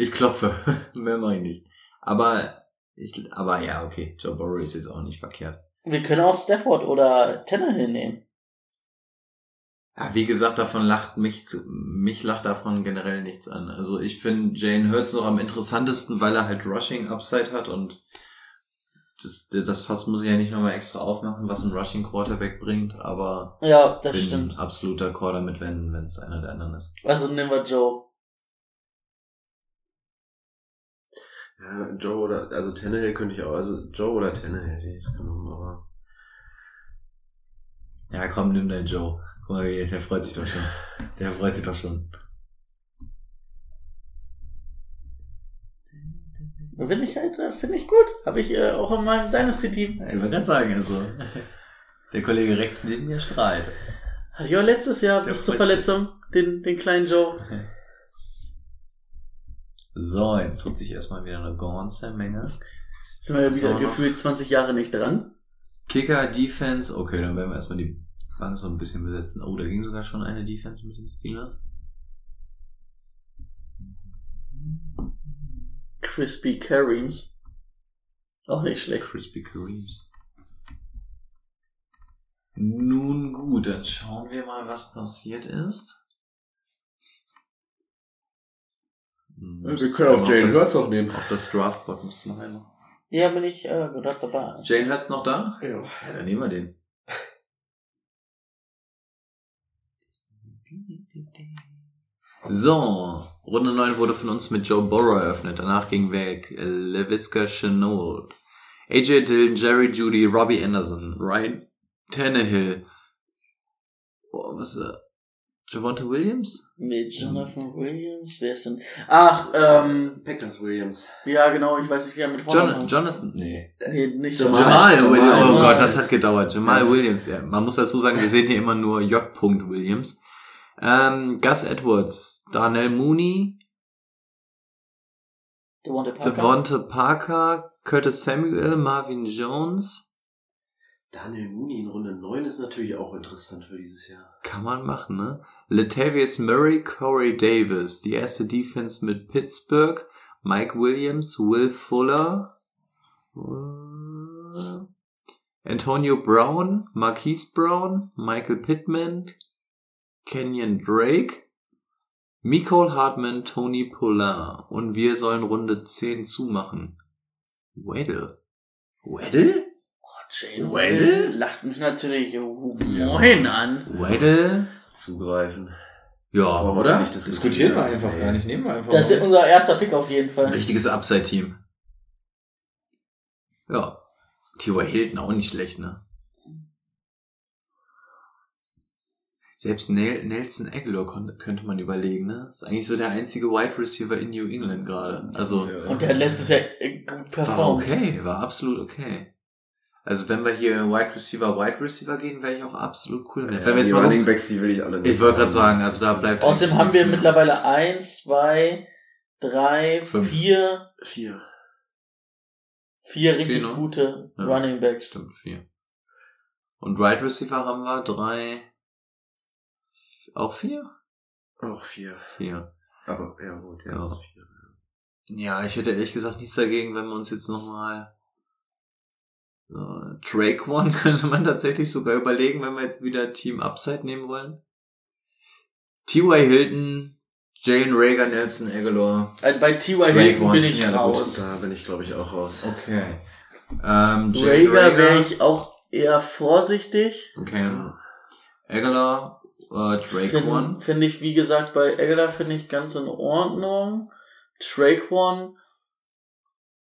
Ich klopfe. (laughs) Mehr mach ich nicht. Aber, ich, aber ja, okay. Joe Burrow ist jetzt auch nicht verkehrt. Wir können auch Stafford oder Tannehill nehmen. Ja, wie gesagt, davon lacht mich, mich lacht davon generell nichts an. Also ich finde Jane Hurts noch am interessantesten, weil er halt Rushing Upside hat und das, das Fass muss ich ja nicht nochmal extra aufmachen, was ein Rushing Quarterback bringt, aber Ja, das bin stimmt. absolut d'accord damit, wenn es einer der anderen ist. Also nehmen wir Joe. Ja, Joe oder, also Tannehill könnte ich auch, also Joe oder Tannehill, die ist genommen, aber. Ja, komm, nimm deinen Joe. Guck mal, der freut sich doch schon. Der freut sich doch schon. Finde ich halt, äh, finde ich gut. Habe ich äh, auch in meinem Dynasty-Team. Ich wollte gerade sagen, also. Der Kollege rechts neben mir strahlt. Hatte ich auch letztes Jahr Der bis zur. Verletzung, den, den kleinen Joe. (laughs) So, jetzt tut sich erstmal wieder eine ganze Menge. Sind wir ja wieder gefühlt 20 Jahre nicht dran. Kicker, Defense, okay, dann werden wir erstmal die Bank so ein bisschen besetzen. Oh, da ging sogar schon eine Defense mit den Steelers. Crispy Kareems. Auch nicht schlecht. Crispy Kareems. Nun gut, dann schauen wir mal, was passiert ist. Hm, das- auch nehmen. Auf das Draftboard müsste noch einmal. Ja, bin ich äh, gedacht dabei. Jane Hurts noch da? Ja. Ja, dann nehmen wir den. So, Runde 9 wurde von uns mit Joe Burrow eröffnet. Danach ging weg LeVisca Chenault, AJ Dillon, Jerry Judy, Robbie Anderson, Ryan Tannehill. Boah, was ist das? Javonte Williams? Nee, Jonathan Williams, wer ist denn? Ach, ähm, Packers Williams. ja genau, ich weiß nicht, wie er mit Vornamen Jonathan? Nee. Nee, nicht Jamal. Jamal, Jamal Williams. Oh. Gott, das hat gedauert. Jamal Ja. Williams. Ja, man muss dazu sagen, wir sehen hier immer nur J. Williams. Ähm, Gus Edwards, Darnell Mooney, Devonta Parker. Devonta Parker, Curtis Samuel, Marvin Jones. Daniel Mooney in Runde 9 ist natürlich auch interessant für dieses Jahr. Kann man machen, ne? Latavius Murray, Corey Davis, die erste Defense mit Pittsburgh, Mike Williams, Will Fuller, äh, Antonio Brown, Marquise Brown, Michael Pittman, Kenyon Drake, Nicole Hartman, Tony Pollard und wir sollen Runde 10 zumachen. Weddle. Weddle? Jane Weddle? Weddle lacht mich natürlich moin an. Weddle? Zugreifen. Ja, Aber oder? nicht diskutieren. Diskutieren wir einfach gar nicht, nehmen wir einfach Das ist unser erster Pick auf jeden Fall. Ein richtiges Upside-Team. Ja. T.Y. Hilton auch nicht schlecht, ne? Selbst Nel Nelson Aguilar könnte man überlegen, ne? Ist eigentlich so der einzige Wide Receiver in New England gerade. Also, Und der hat letztes Jahr äh, gut war performt. okay, war absolut okay. Also, wenn wir hier Wide Receiver, Wide Receiver gehen, wäre ich auch absolut cool. Ja, wenn wir jetzt die mal Running Backs, die will ich alle nicht. ich wollte gerade sagen, also da bleibt. Außerdem haben wir mehr. mittlerweile eins, zwei, drei, Fünf. vier, Vier. vier richtig Vier, ne? gute Ja. Running Backs. Stimmt, vier. Und Wide Receiver haben wir drei. Auch vier? Auch vier. Vier. Aber, ja gut, Ja. jetzt vier. Ja, ich hätte ehrlich gesagt nichts dagegen, wenn wir uns jetzt nochmal Drake One (laughs) könnte man tatsächlich sogar überlegen, wenn wir jetzt wieder Team Upside nehmen wollen. T.Y. Hilton, Jalen Rager, Nelson Aguilar. Äh, Bei T.Y. Hilton bin ich ja, raus. Da bin ich, glaube ich, auch raus. Okay. Ähm, Jalen Rager wäre ich auch eher vorsichtig. Okay. Aguilar, äh, Drake One. Finde find ich, wie gesagt, bei Aguilar finde ich ganz in Ordnung. Drake One.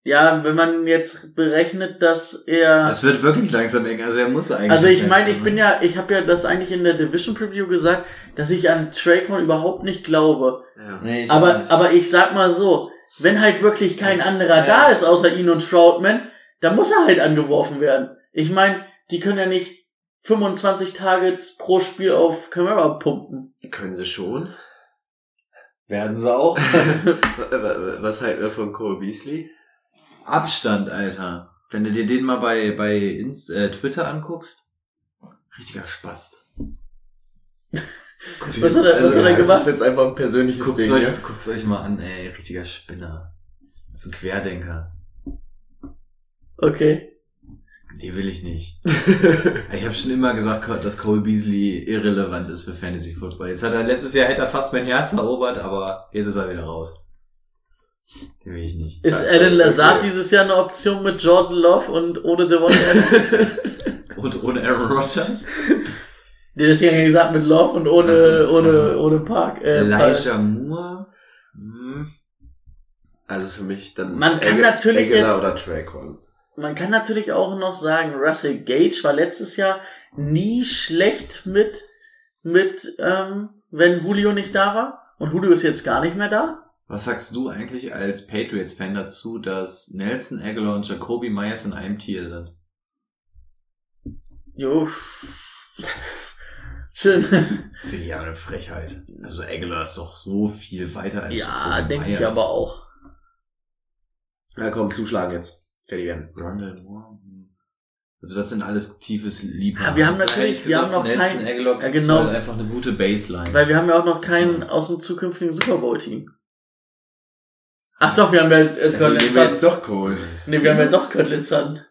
Ja, wenn man jetzt berechnet, dass er. Es wird wirklich langsam eng, also er muss eigentlich. Also ich meine, ich bin ja, ich habe ja das eigentlich in der Division Preview gesagt, dass ich an One überhaupt nicht glaube. Ja. Nee, ich Aber, nicht. aber ich sag mal so, wenn halt wirklich kein anderer Ja. da ist außer ihn und Troutman, dann muss er halt angeworfen werden. Ich meine, die können ja nicht 25 Targets pro Spiel auf Camera pumpen. Können sie schon. Werden sie auch. (laughs) (laughs) Was halten wir von Cole Beasley? Abstand, Alter. Wenn du dir den mal bei, bei Inst äh, Twitter anguckst, richtiger Spast. Was hat er- was hat er Also, Das gemacht? ist jetzt einfach ein persönliches Guckt's Ding. euch, ja? guckt's euch mal an, ey, richtiger Spinner. Das ist ein Querdenker. Okay. Die will ich nicht. (laughs) ich habe schon immer gesagt, dass Cole Beasley irrelevant ist für Fantasy Football. Jetzt hat er letztes Jahr hätte er fast mein Herz erobert, aber jetzt ist er wieder raus. Den will ich nicht. Ist Ja, Alan Lazard dieses Jahr eine Option mit Jordan Love und ohne Devon Adams? (laughs) Und ohne Aaron Rodgers. nee, das ja gesagt mit Love und ohne, Also, ohne, also, ohne Park. Äh, Elijah Moore. Hm. Also für mich dann. Man kann Ag- natürlich jetzt- oder. Man kann natürlich auch noch sagen, Russell Gage war letztes Jahr nie schlecht mit, mit, ähm, wenn Julio nicht da war. Und Julio ist jetzt gar nicht mehr da. Was sagst du eigentlich als Patriots-Fan dazu, dass Nelson Aguilar und Jacoby Myers in einem Tier sind? Jo. (laughs) Schön. Finde ich ja eine Frechheit. Also Aguilar ist doch so viel weiter als ja, denke ich aber auch. Ja, komm, zuschlagen jetzt. Fertig werden. Rondell Moore. Also das sind alles tiefes Liebhaber. Ja, wir haben natürlich- wir haben noch Nelson kein- Aguilar Ja, genau. halt einfach eine gute Baseline. Weil wir haben ja auch noch keinen so. aus dem zukünftigen Super Bowl Team. Ach doch, wir haben ja äh, Also wir jetzt doch Cole. Nee, wir haben ja doch Curtis Hunt.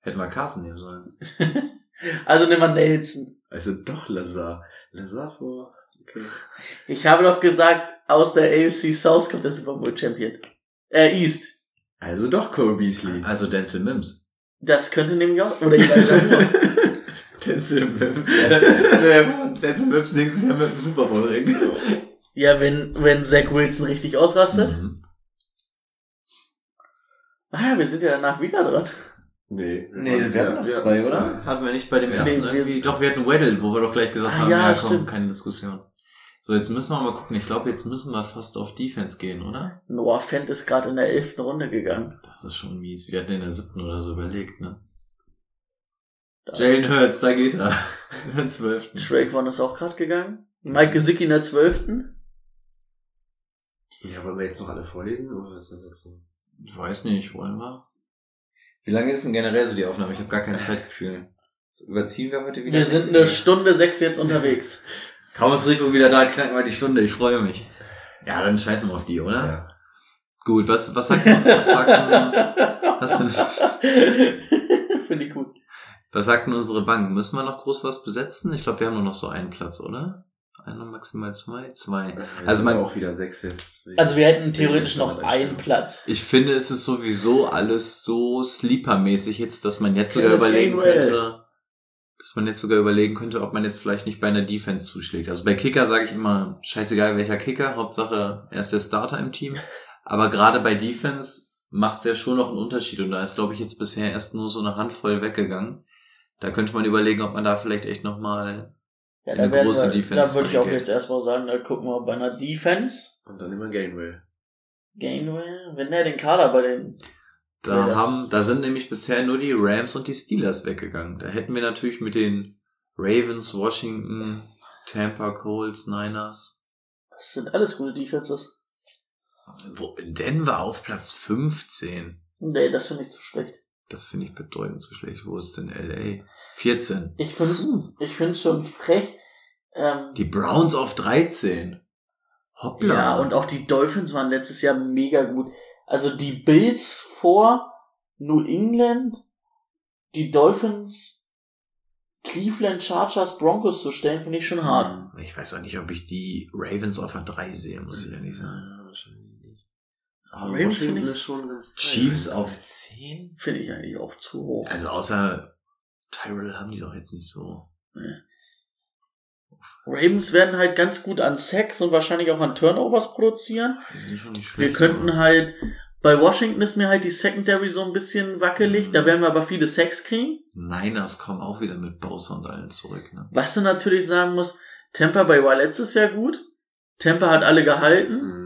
Hätten wir Carson nehmen sollen. (laughs) Also nehmen wir Nelson. Also doch Lazar. Lazar vor. Okay. Ich habe doch gesagt, aus der AFC South kommt der Super Bowl Champion. Äh, East. Also doch Cole Beasley. Also Denzel Mims. Das könnte nämlich auch, oder Elijah Moore. (laughs) Denzel Mims. (laughs) Denzel Mims nächstes Jahr mit dem Super Bowl Ring. Ja, wenn, wenn Zach Wilson richtig ausrastet. Mhm. Ah ja, wir sind ja danach wieder dran. Nee. Nee, wir hatten noch zwei, oder? Hatten wir nicht bei dem Ja. ersten Nee, irgendwie. Doch, wir hatten Weddle, wo wir doch gleich gesagt Ah, haben, ja, ja, komm, stimmt. keine Diskussion. So, jetzt müssen wir mal gucken. Ich glaube, jetzt müssen wir fast auf Defense gehen, oder? Noah Fent ist gerade in der elften Runde gegangen. Das ist schon mies. Wir hatten in der siebten oder so überlegt, ne? Da Jalen Hurts, da geht er. (laughs) In der zwölften. Drake One ist auch gerade gegangen. Mike Gesicki in der 12. Ja, wollen wir jetzt noch alle vorlesen oder ist das jetzt so? Ich weiß nicht, wollen wir? Wie lange ist denn generell so die Aufnahme? Ich habe gar kein Zeitgefühl. Überziehen wir heute wieder? Wir sind eine Stunde sechs jetzt unterwegs. Kaum ist Rico wieder da, knacken wir die Stunde. Ich freue mich. Ja, dann scheißen wir auf die, oder? Ja. Gut, was, was sagt man, was sagt man, was denn, (laughs) Finde ich gut. was sagt denn unsere Bank? Müssen wir noch groß was besetzen? Ich glaube, wir haben nur noch so einen Platz, oder? Einer, maximal zwei? Zwei. Wir Also man, auch wieder sechs jetzt. Also wir hätten theoretisch noch einen. Platz. ich finde, es ist sowieso alles so sleeper-mäßig jetzt, dass man jetzt sogar Kenneth überlegen Gainwell. könnte, dass man jetzt sogar überlegen könnte, ob man jetzt vielleicht nicht bei einer Defense zuschlägt. Also bei Kicker sage ich immer, scheißegal welcher Kicker, Hauptsache er ist der Starter im Team. Aber gerade bei Defense macht es ja schon noch einen Unterschied und da ist, glaube ich, jetzt bisher erst nur so eine Handvoll weggegangen. Da könnte man überlegen, ob man da vielleicht echt nochmal Ja, Eine da große wir, Defense Da würde ich auch reingeht. jetzt erstmal sagen, da gucken wir bei einer Defense. Und dann immer Gainwell. Gainwell, wenn der den Kader bei den Da Ja, haben, da sind nämlich bisher nur die Rams und die Steelers weggegangen. Da hätten wir natürlich mit den Ravens, Washington, Tampa, Colts, Niners. Das sind alles gute Defenses. Wo, Denver auf Platz 15. Nee, das finde ich zu schlecht. Das finde ich bedeutend zu schlecht. Wo ist denn LA? 14. Ich finde ich finde schon frech. Ähm, Die Browns auf 13. Hoppla. ja, und auch die Dolphins waren letztes Jahr mega gut. Also die Bills vor New England, die Dolphins, Cleveland Chargers, Broncos zu stellen, finde ich schon hart. Ich weiß auch nicht, ob ich die Ravens auf der 3 sehe, muss ich ehrlich sagen. Ja. Aber Ravens Washington ist schon ganz. Chiefs auf 10? Finde ich eigentlich auch zu hoch. Also außer Tyrell haben die doch jetzt nicht so. Ravens werden halt ganz gut an Sacks und wahrscheinlich auch an Turnovers produzieren. Die sind schon nicht Wir schlecht. könnten aber- halt, bei Washington ist mir halt die Secondary so ein bisschen wackelig, da werden wir aber viele Sacks kriegen. Niners kommen auch wieder mit Bowser und allen zurück, ne? Was du natürlich sagen musst, Tampa Bay war letztes Jahr gut. Tampa hat alle gehalten Mhm.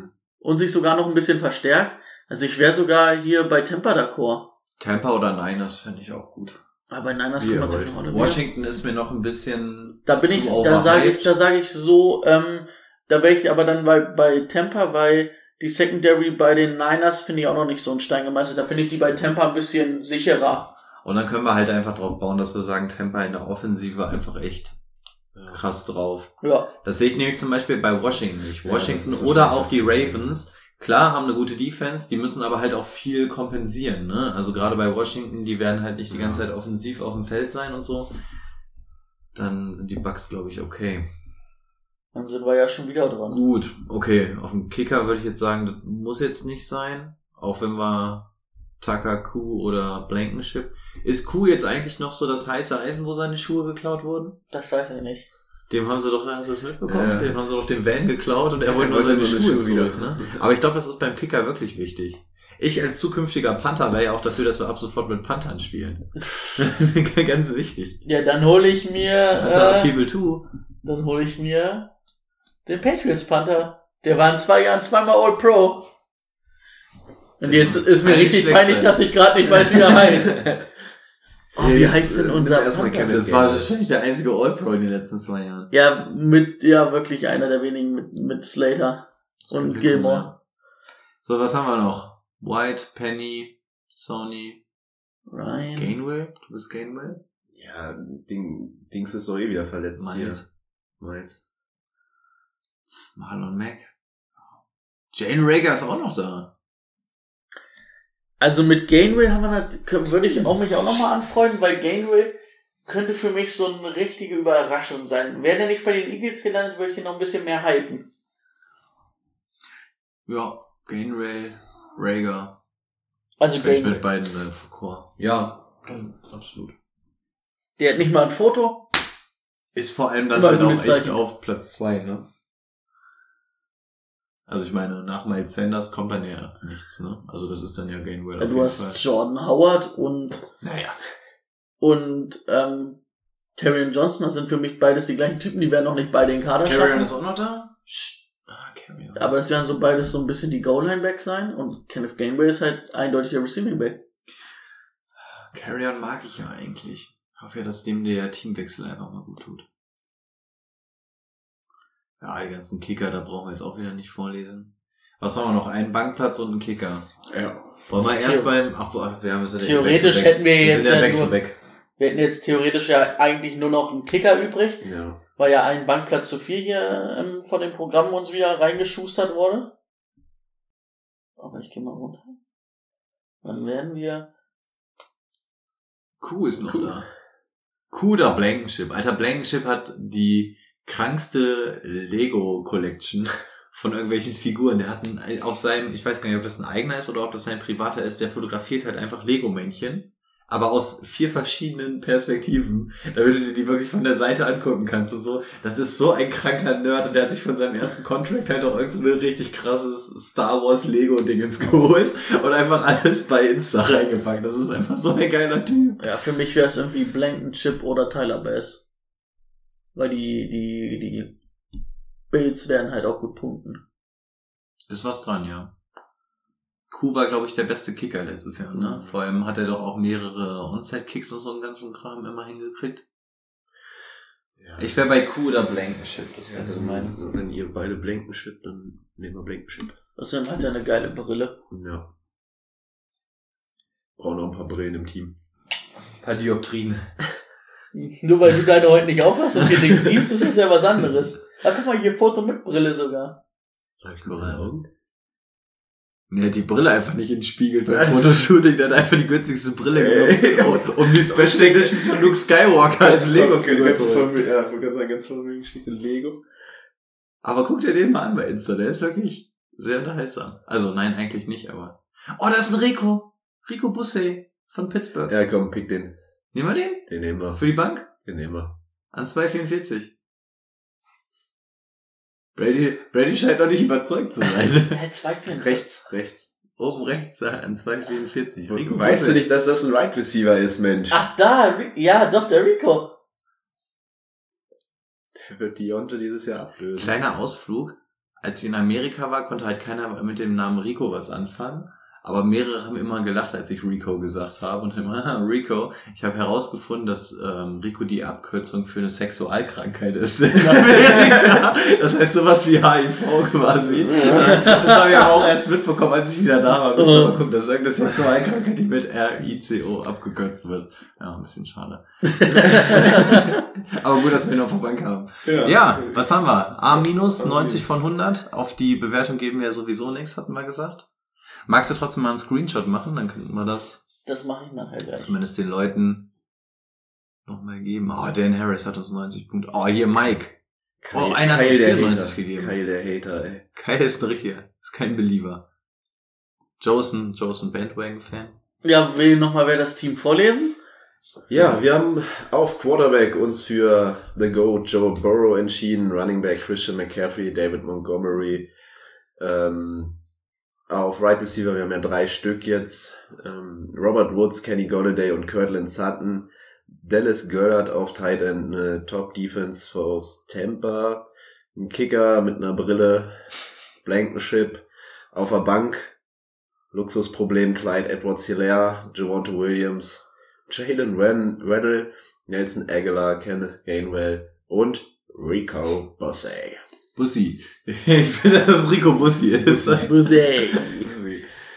Und sich sogar noch ein bisschen verstärkt. Also ich wäre sogar hier bei Tampa d'accord. Tampa oder Niners finde ich auch gut. Aber das Wie kommt ihr natürlich noch. Washington ist mir noch ein bisschen Da bin ich, da sage ich, da sage ich so, ähm, da wäre ich aber dann bei, bei Tampa, weil die Secondary bei den Niners finde ich auch noch nicht so ein Stein gemeißelt. Da finde ich die bei Tampa ein bisschen sicherer. Und dann können wir halt einfach drauf bauen, dass wir sagen, Tampa in der Offensive einfach echt krass drauf. Ja. Das sehe ich nämlich zum Beispiel bei Washington nicht. Ja, Washington ist oder auch die. Ravens, klar, haben eine gute Defense, die müssen aber halt auch viel kompensieren. Ne? Also gerade bei Washington, die werden halt nicht die ganze Ja. Zeit offensiv auf dem Feld sein und so. Dann sind die Bucks, glaube ich, okay. Dann sind wir ja schon wieder dran. Gut, okay. Auf dem Kicker würde ich jetzt sagen, das muss jetzt nicht sein. Auch wenn wir Tucker, Kuh oder Blankenship. Ist Kuh jetzt eigentlich noch so das heiße Eisen, wo seine Schuhe geklaut wurden? Das weiß ich nicht. Dem haben sie doch, hast du das mitbekommen? Ja. Dem haben sie doch den Van geklaut und er Ja, wollte nur seine Schuhe Schuhe zurück, wieder. ne? Aber ich glaube, das ist beim Kicker wirklich wichtig. Ich als zukünftiger Panther wäre ja auch dafür, dass wir ab sofort mit Panthern spielen. (laughs) Ganz wichtig. Ja, dann hole ich mir, Panther äh, People 2. dann hole ich mir den Patriots Panther. Der war in zwei Jahren zweimal All Pro. Und jetzt ist mir richtig peinlich, sein. dass ich gerade nicht weiß, wie er (laughs) heißt. Oh, wie Jetzt, heißt denn äh, unser? Kenneth Das war wahrscheinlich der einzige All-Pro in den letzten zwei Jahren. Ja, mit, ja, wirklich einer der wenigen mit, mit Slater und Gilmore. So, was haben wir noch? White, Penny, Sony, Ryan. Gainwell? Du bist Gainwell? Ja, Ding, Dings ist doch eh wieder verletzt Miles. hier. Miles. Marlon Mack. Jane Rager ist auch noch da. Also mit Gainwell haben wir kö- würde ich auch mich auch nochmal anfreunden, weil Gainwell könnte für mich so eine richtige Überraschung sein. Wäre der nicht bei den Eagles gelandet, würde ich ihn noch ein bisschen mehr hypen. Ja, Gainwell, Rager. Also Vielleicht Gainwell. mit beiden äh, Foucault. Ja, absolut. Der hat nicht mal ein Foto. Ist vor allem dann halt auch echt auf Platz zwei, ne? Also ich meine, nach Miles Sanders kommt dann ja nichts, ne? Also das ist dann ja Gainwell. du hast Fall. Jordan Howard und, Naja. und ähm, Karrion Johnson, das sind für mich beides die gleichen Typen, die werden noch nicht beide in den Kader Carrion schaffen. ist auch noch da? Ah, Carrion. Aber das werden so beides so ein bisschen die Goal-Line-Back sein und Kenneth Gainwell ist halt eindeutig der Receiving-Back. Carrion mag ich ja eigentlich. Ich hoffe ja, dass dem der Teamwechsel einfach mal gut tut. Ja, die ganzen Kicker, da brauchen wir jetzt auch wieder nicht vorlesen. Was haben wir noch? Einen Bankplatz und einen Kicker. Ja. Wollen wir erst beim, ach, wir haben es ja Theoretisch hätten wir jetzt sind ja ja nur-. Wir hätten jetzt theoretisch ja eigentlich nur noch einen Kicker übrig, Ja. weil ja ein Bankplatz zu viel hier ähm, von dem Programm uns wieder reingeschustert wurde. Aber ich gehe mal runter. Dann werden wir. Q ist noch da. Q oder Blankenship. Alter, Blankenship hat die krankste Lego Collection von irgendwelchen Figuren. Der hat einen, auf seinem, ich weiß gar nicht, ob das ein eigener ist oder ob das sein privater ist, der fotografiert halt einfach Lego-Männchen. Aber aus vier verschiedenen Perspektiven, damit du dir die wirklich von der Seite angucken kannst und so. Das ist so ein kranker Nerd und der hat sich von seinem ersten Contract halt auch irgend so ein richtig krasses Star Wars Lego Dingens (laughs) geholt und einfach alles bei Insta reingepackt. Das ist einfach so ein geiler Typ. Ja, für mich wäre es irgendwie Blankenship oder Tyler Bass. Weil die, die, die Bills werden halt auch gut punkten. Ist was dran, ja. Q war, glaube ich, der beste Kicker letztes Jahr, ne? Mhm. Vor allem hat er doch auch mehrere Onside-Kicks und so einen ganzen Kram immer hingekriegt. ja. Ich wäre bei Q oder Blankenship, das wäre so mein. Wenn ihr beide Blankenship, dann nehmen wir Blankenship. Außerdem hat er eine geile Brille. Ja. Brauchen noch ein paar Brillen im Team. Ein paar Dioptrien. Nur weil du deine heute nicht aufhast und hier nichts siehst, ist das ja was anderes. Ah, guck mal, hier Foto mit Brille sogar. Reicht noch eine Augen? Hat die Brille einfach nicht Spiegel beim Fotoshooting, der hat einfach die günstigste Brille genommen, um, um die Special Edition von Luke Skywalker als Lego-Figur ganz zu holen. Ja, ich wollte sagen, ganz vermögend Geschichte Lego. Aber guck dir den mal an bei Insta, der ist wirklich sehr unterhaltsam. Also nein, eigentlich nicht, aber... Oh, da ist ein Rico. Rico Busse von Pittsburgh. Ja, komm, pick den. Nehmen wir den? Den nehmen wir. Für die Bank? Den nehmen wir. An 2,44. Brady, Brady scheint noch nicht überzeugt zu sein. (laughs) Hä, zwei Filme. Rechts, rechts. Oben rechts äh, an 2,44. Rico weißt Busse. du nicht, dass das ein Right Receiver ist, Mensch? Ach, da, ja, doch, der Rico. Der wird Dionte dieses Jahr ablösen. Kleiner Ausflug. Als ich in Amerika war, konnte halt keiner mit dem Namen Rico was anfangen. Aber mehrere haben immer gelacht, als ich Rico gesagt habe. Und immer, "Haha, Rico. Ich habe herausgefunden, dass ähm, Rico die Abkürzung für eine Sexualkrankheit ist in Amerika. (laughs) Das heißt sowas wie HIV quasi. Das habe ich aber auch erst mitbekommen, als ich wieder da war. Müsst ihr mal gucken, dass irgendeine Sexualkrankheit, die mit R-I-C-O abgekürzt wird. Ja, ein bisschen schade. (laughs) aber gut, dass wir noch vorbei kamen. Ja, was haben wir? A minus, 90 von 100. Auf die Bewertung geben wir ja sowieso nichts, hatten wir gesagt. Magst du trotzdem mal einen Screenshot machen? Dann könnten wir das Das mache ich nachher gleich. zumindest den Leuten nochmal geben. Oh, Dan Harris hat uns 90 Punkte. Oh, hier Mike. Oh, einer hat Kyle der 94 Hater. gegeben. Kyle der Hater, ey. Kyle ist ein richtiger. Ist kein Believer. Josen, Josen Bandwagon-Fan. Ja, will nochmal wer das Team vorlesen? Ja, wir haben auf Quarterback uns für The Goat Joe Burrow entschieden, Running Back Christian McCaffrey, David Montgomery, ähm, auf Right Receiver, wir haben ja drei Stück jetzt, ähm, Robert Woods, Kenny Golladay und Cortland Sutton, Dallas Goddard auf Tight End, eine Top Defense aus Tampa, ein Kicker mit einer Brille, Blankenship, auf der Bank, Luxusproblem, Clyde Edwards Hilaire, Javonte Williams, Jalen Ren, Reddle, Nelson Aguilar, Kenneth Gainwell und Rico Bosse. Bussi. (laughs) Ich finde, dass es Rico Bussi ist. Busey.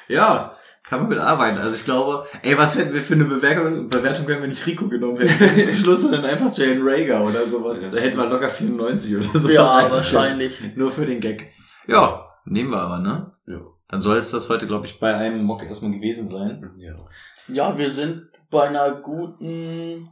Ja, kann man mit arbeiten. Also ich glaube, ey, was hätten wir für eine Bewertung, Bewertung, wenn wir nicht Rico genommen hätten (laughs) zum Schluss, sondern einfach Jane Rager oder sowas. Ja, da hätten wir locker 94 oder so. Ja, wahrscheinlich. Nur für den Gag. Ja, nehmen wir aber, ne? Ja. Dann soll es das heute, glaube ich, bei einem Mock erstmal gewesen sein. Ja. Ja, wir sind bei einer guten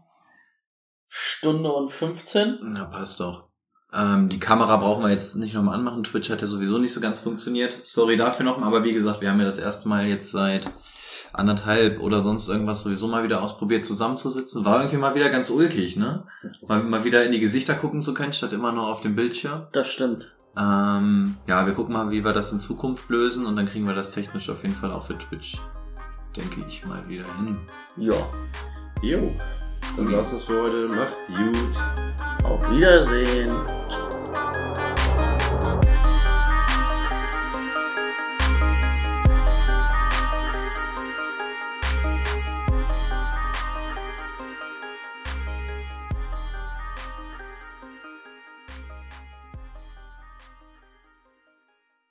Stunde und 15. Na, passt doch. Ähm, die Kamera brauchen wir jetzt nicht nochmal anmachen. Twitch hat ja sowieso nicht so ganz funktioniert. Sorry dafür nochmal, aber wie gesagt, wir haben ja das erste Mal jetzt seit anderthalb oder sonst irgendwas sowieso mal wieder ausprobiert, zusammenzusitzen. War irgendwie mal wieder ganz ulkig, ne? Mal, mal wieder in die Gesichter gucken zu können, statt immer nur auf dem Bildschirm. Das stimmt. Ähm, ja, wir gucken mal, wie wir das in Zukunft lösen und dann kriegen wir das technisch auf jeden Fall auch für Twitch, denke ich, mal wieder hin. Ja. Jo. Dann war's das für heute. Macht's gut. Auf Wiedersehen.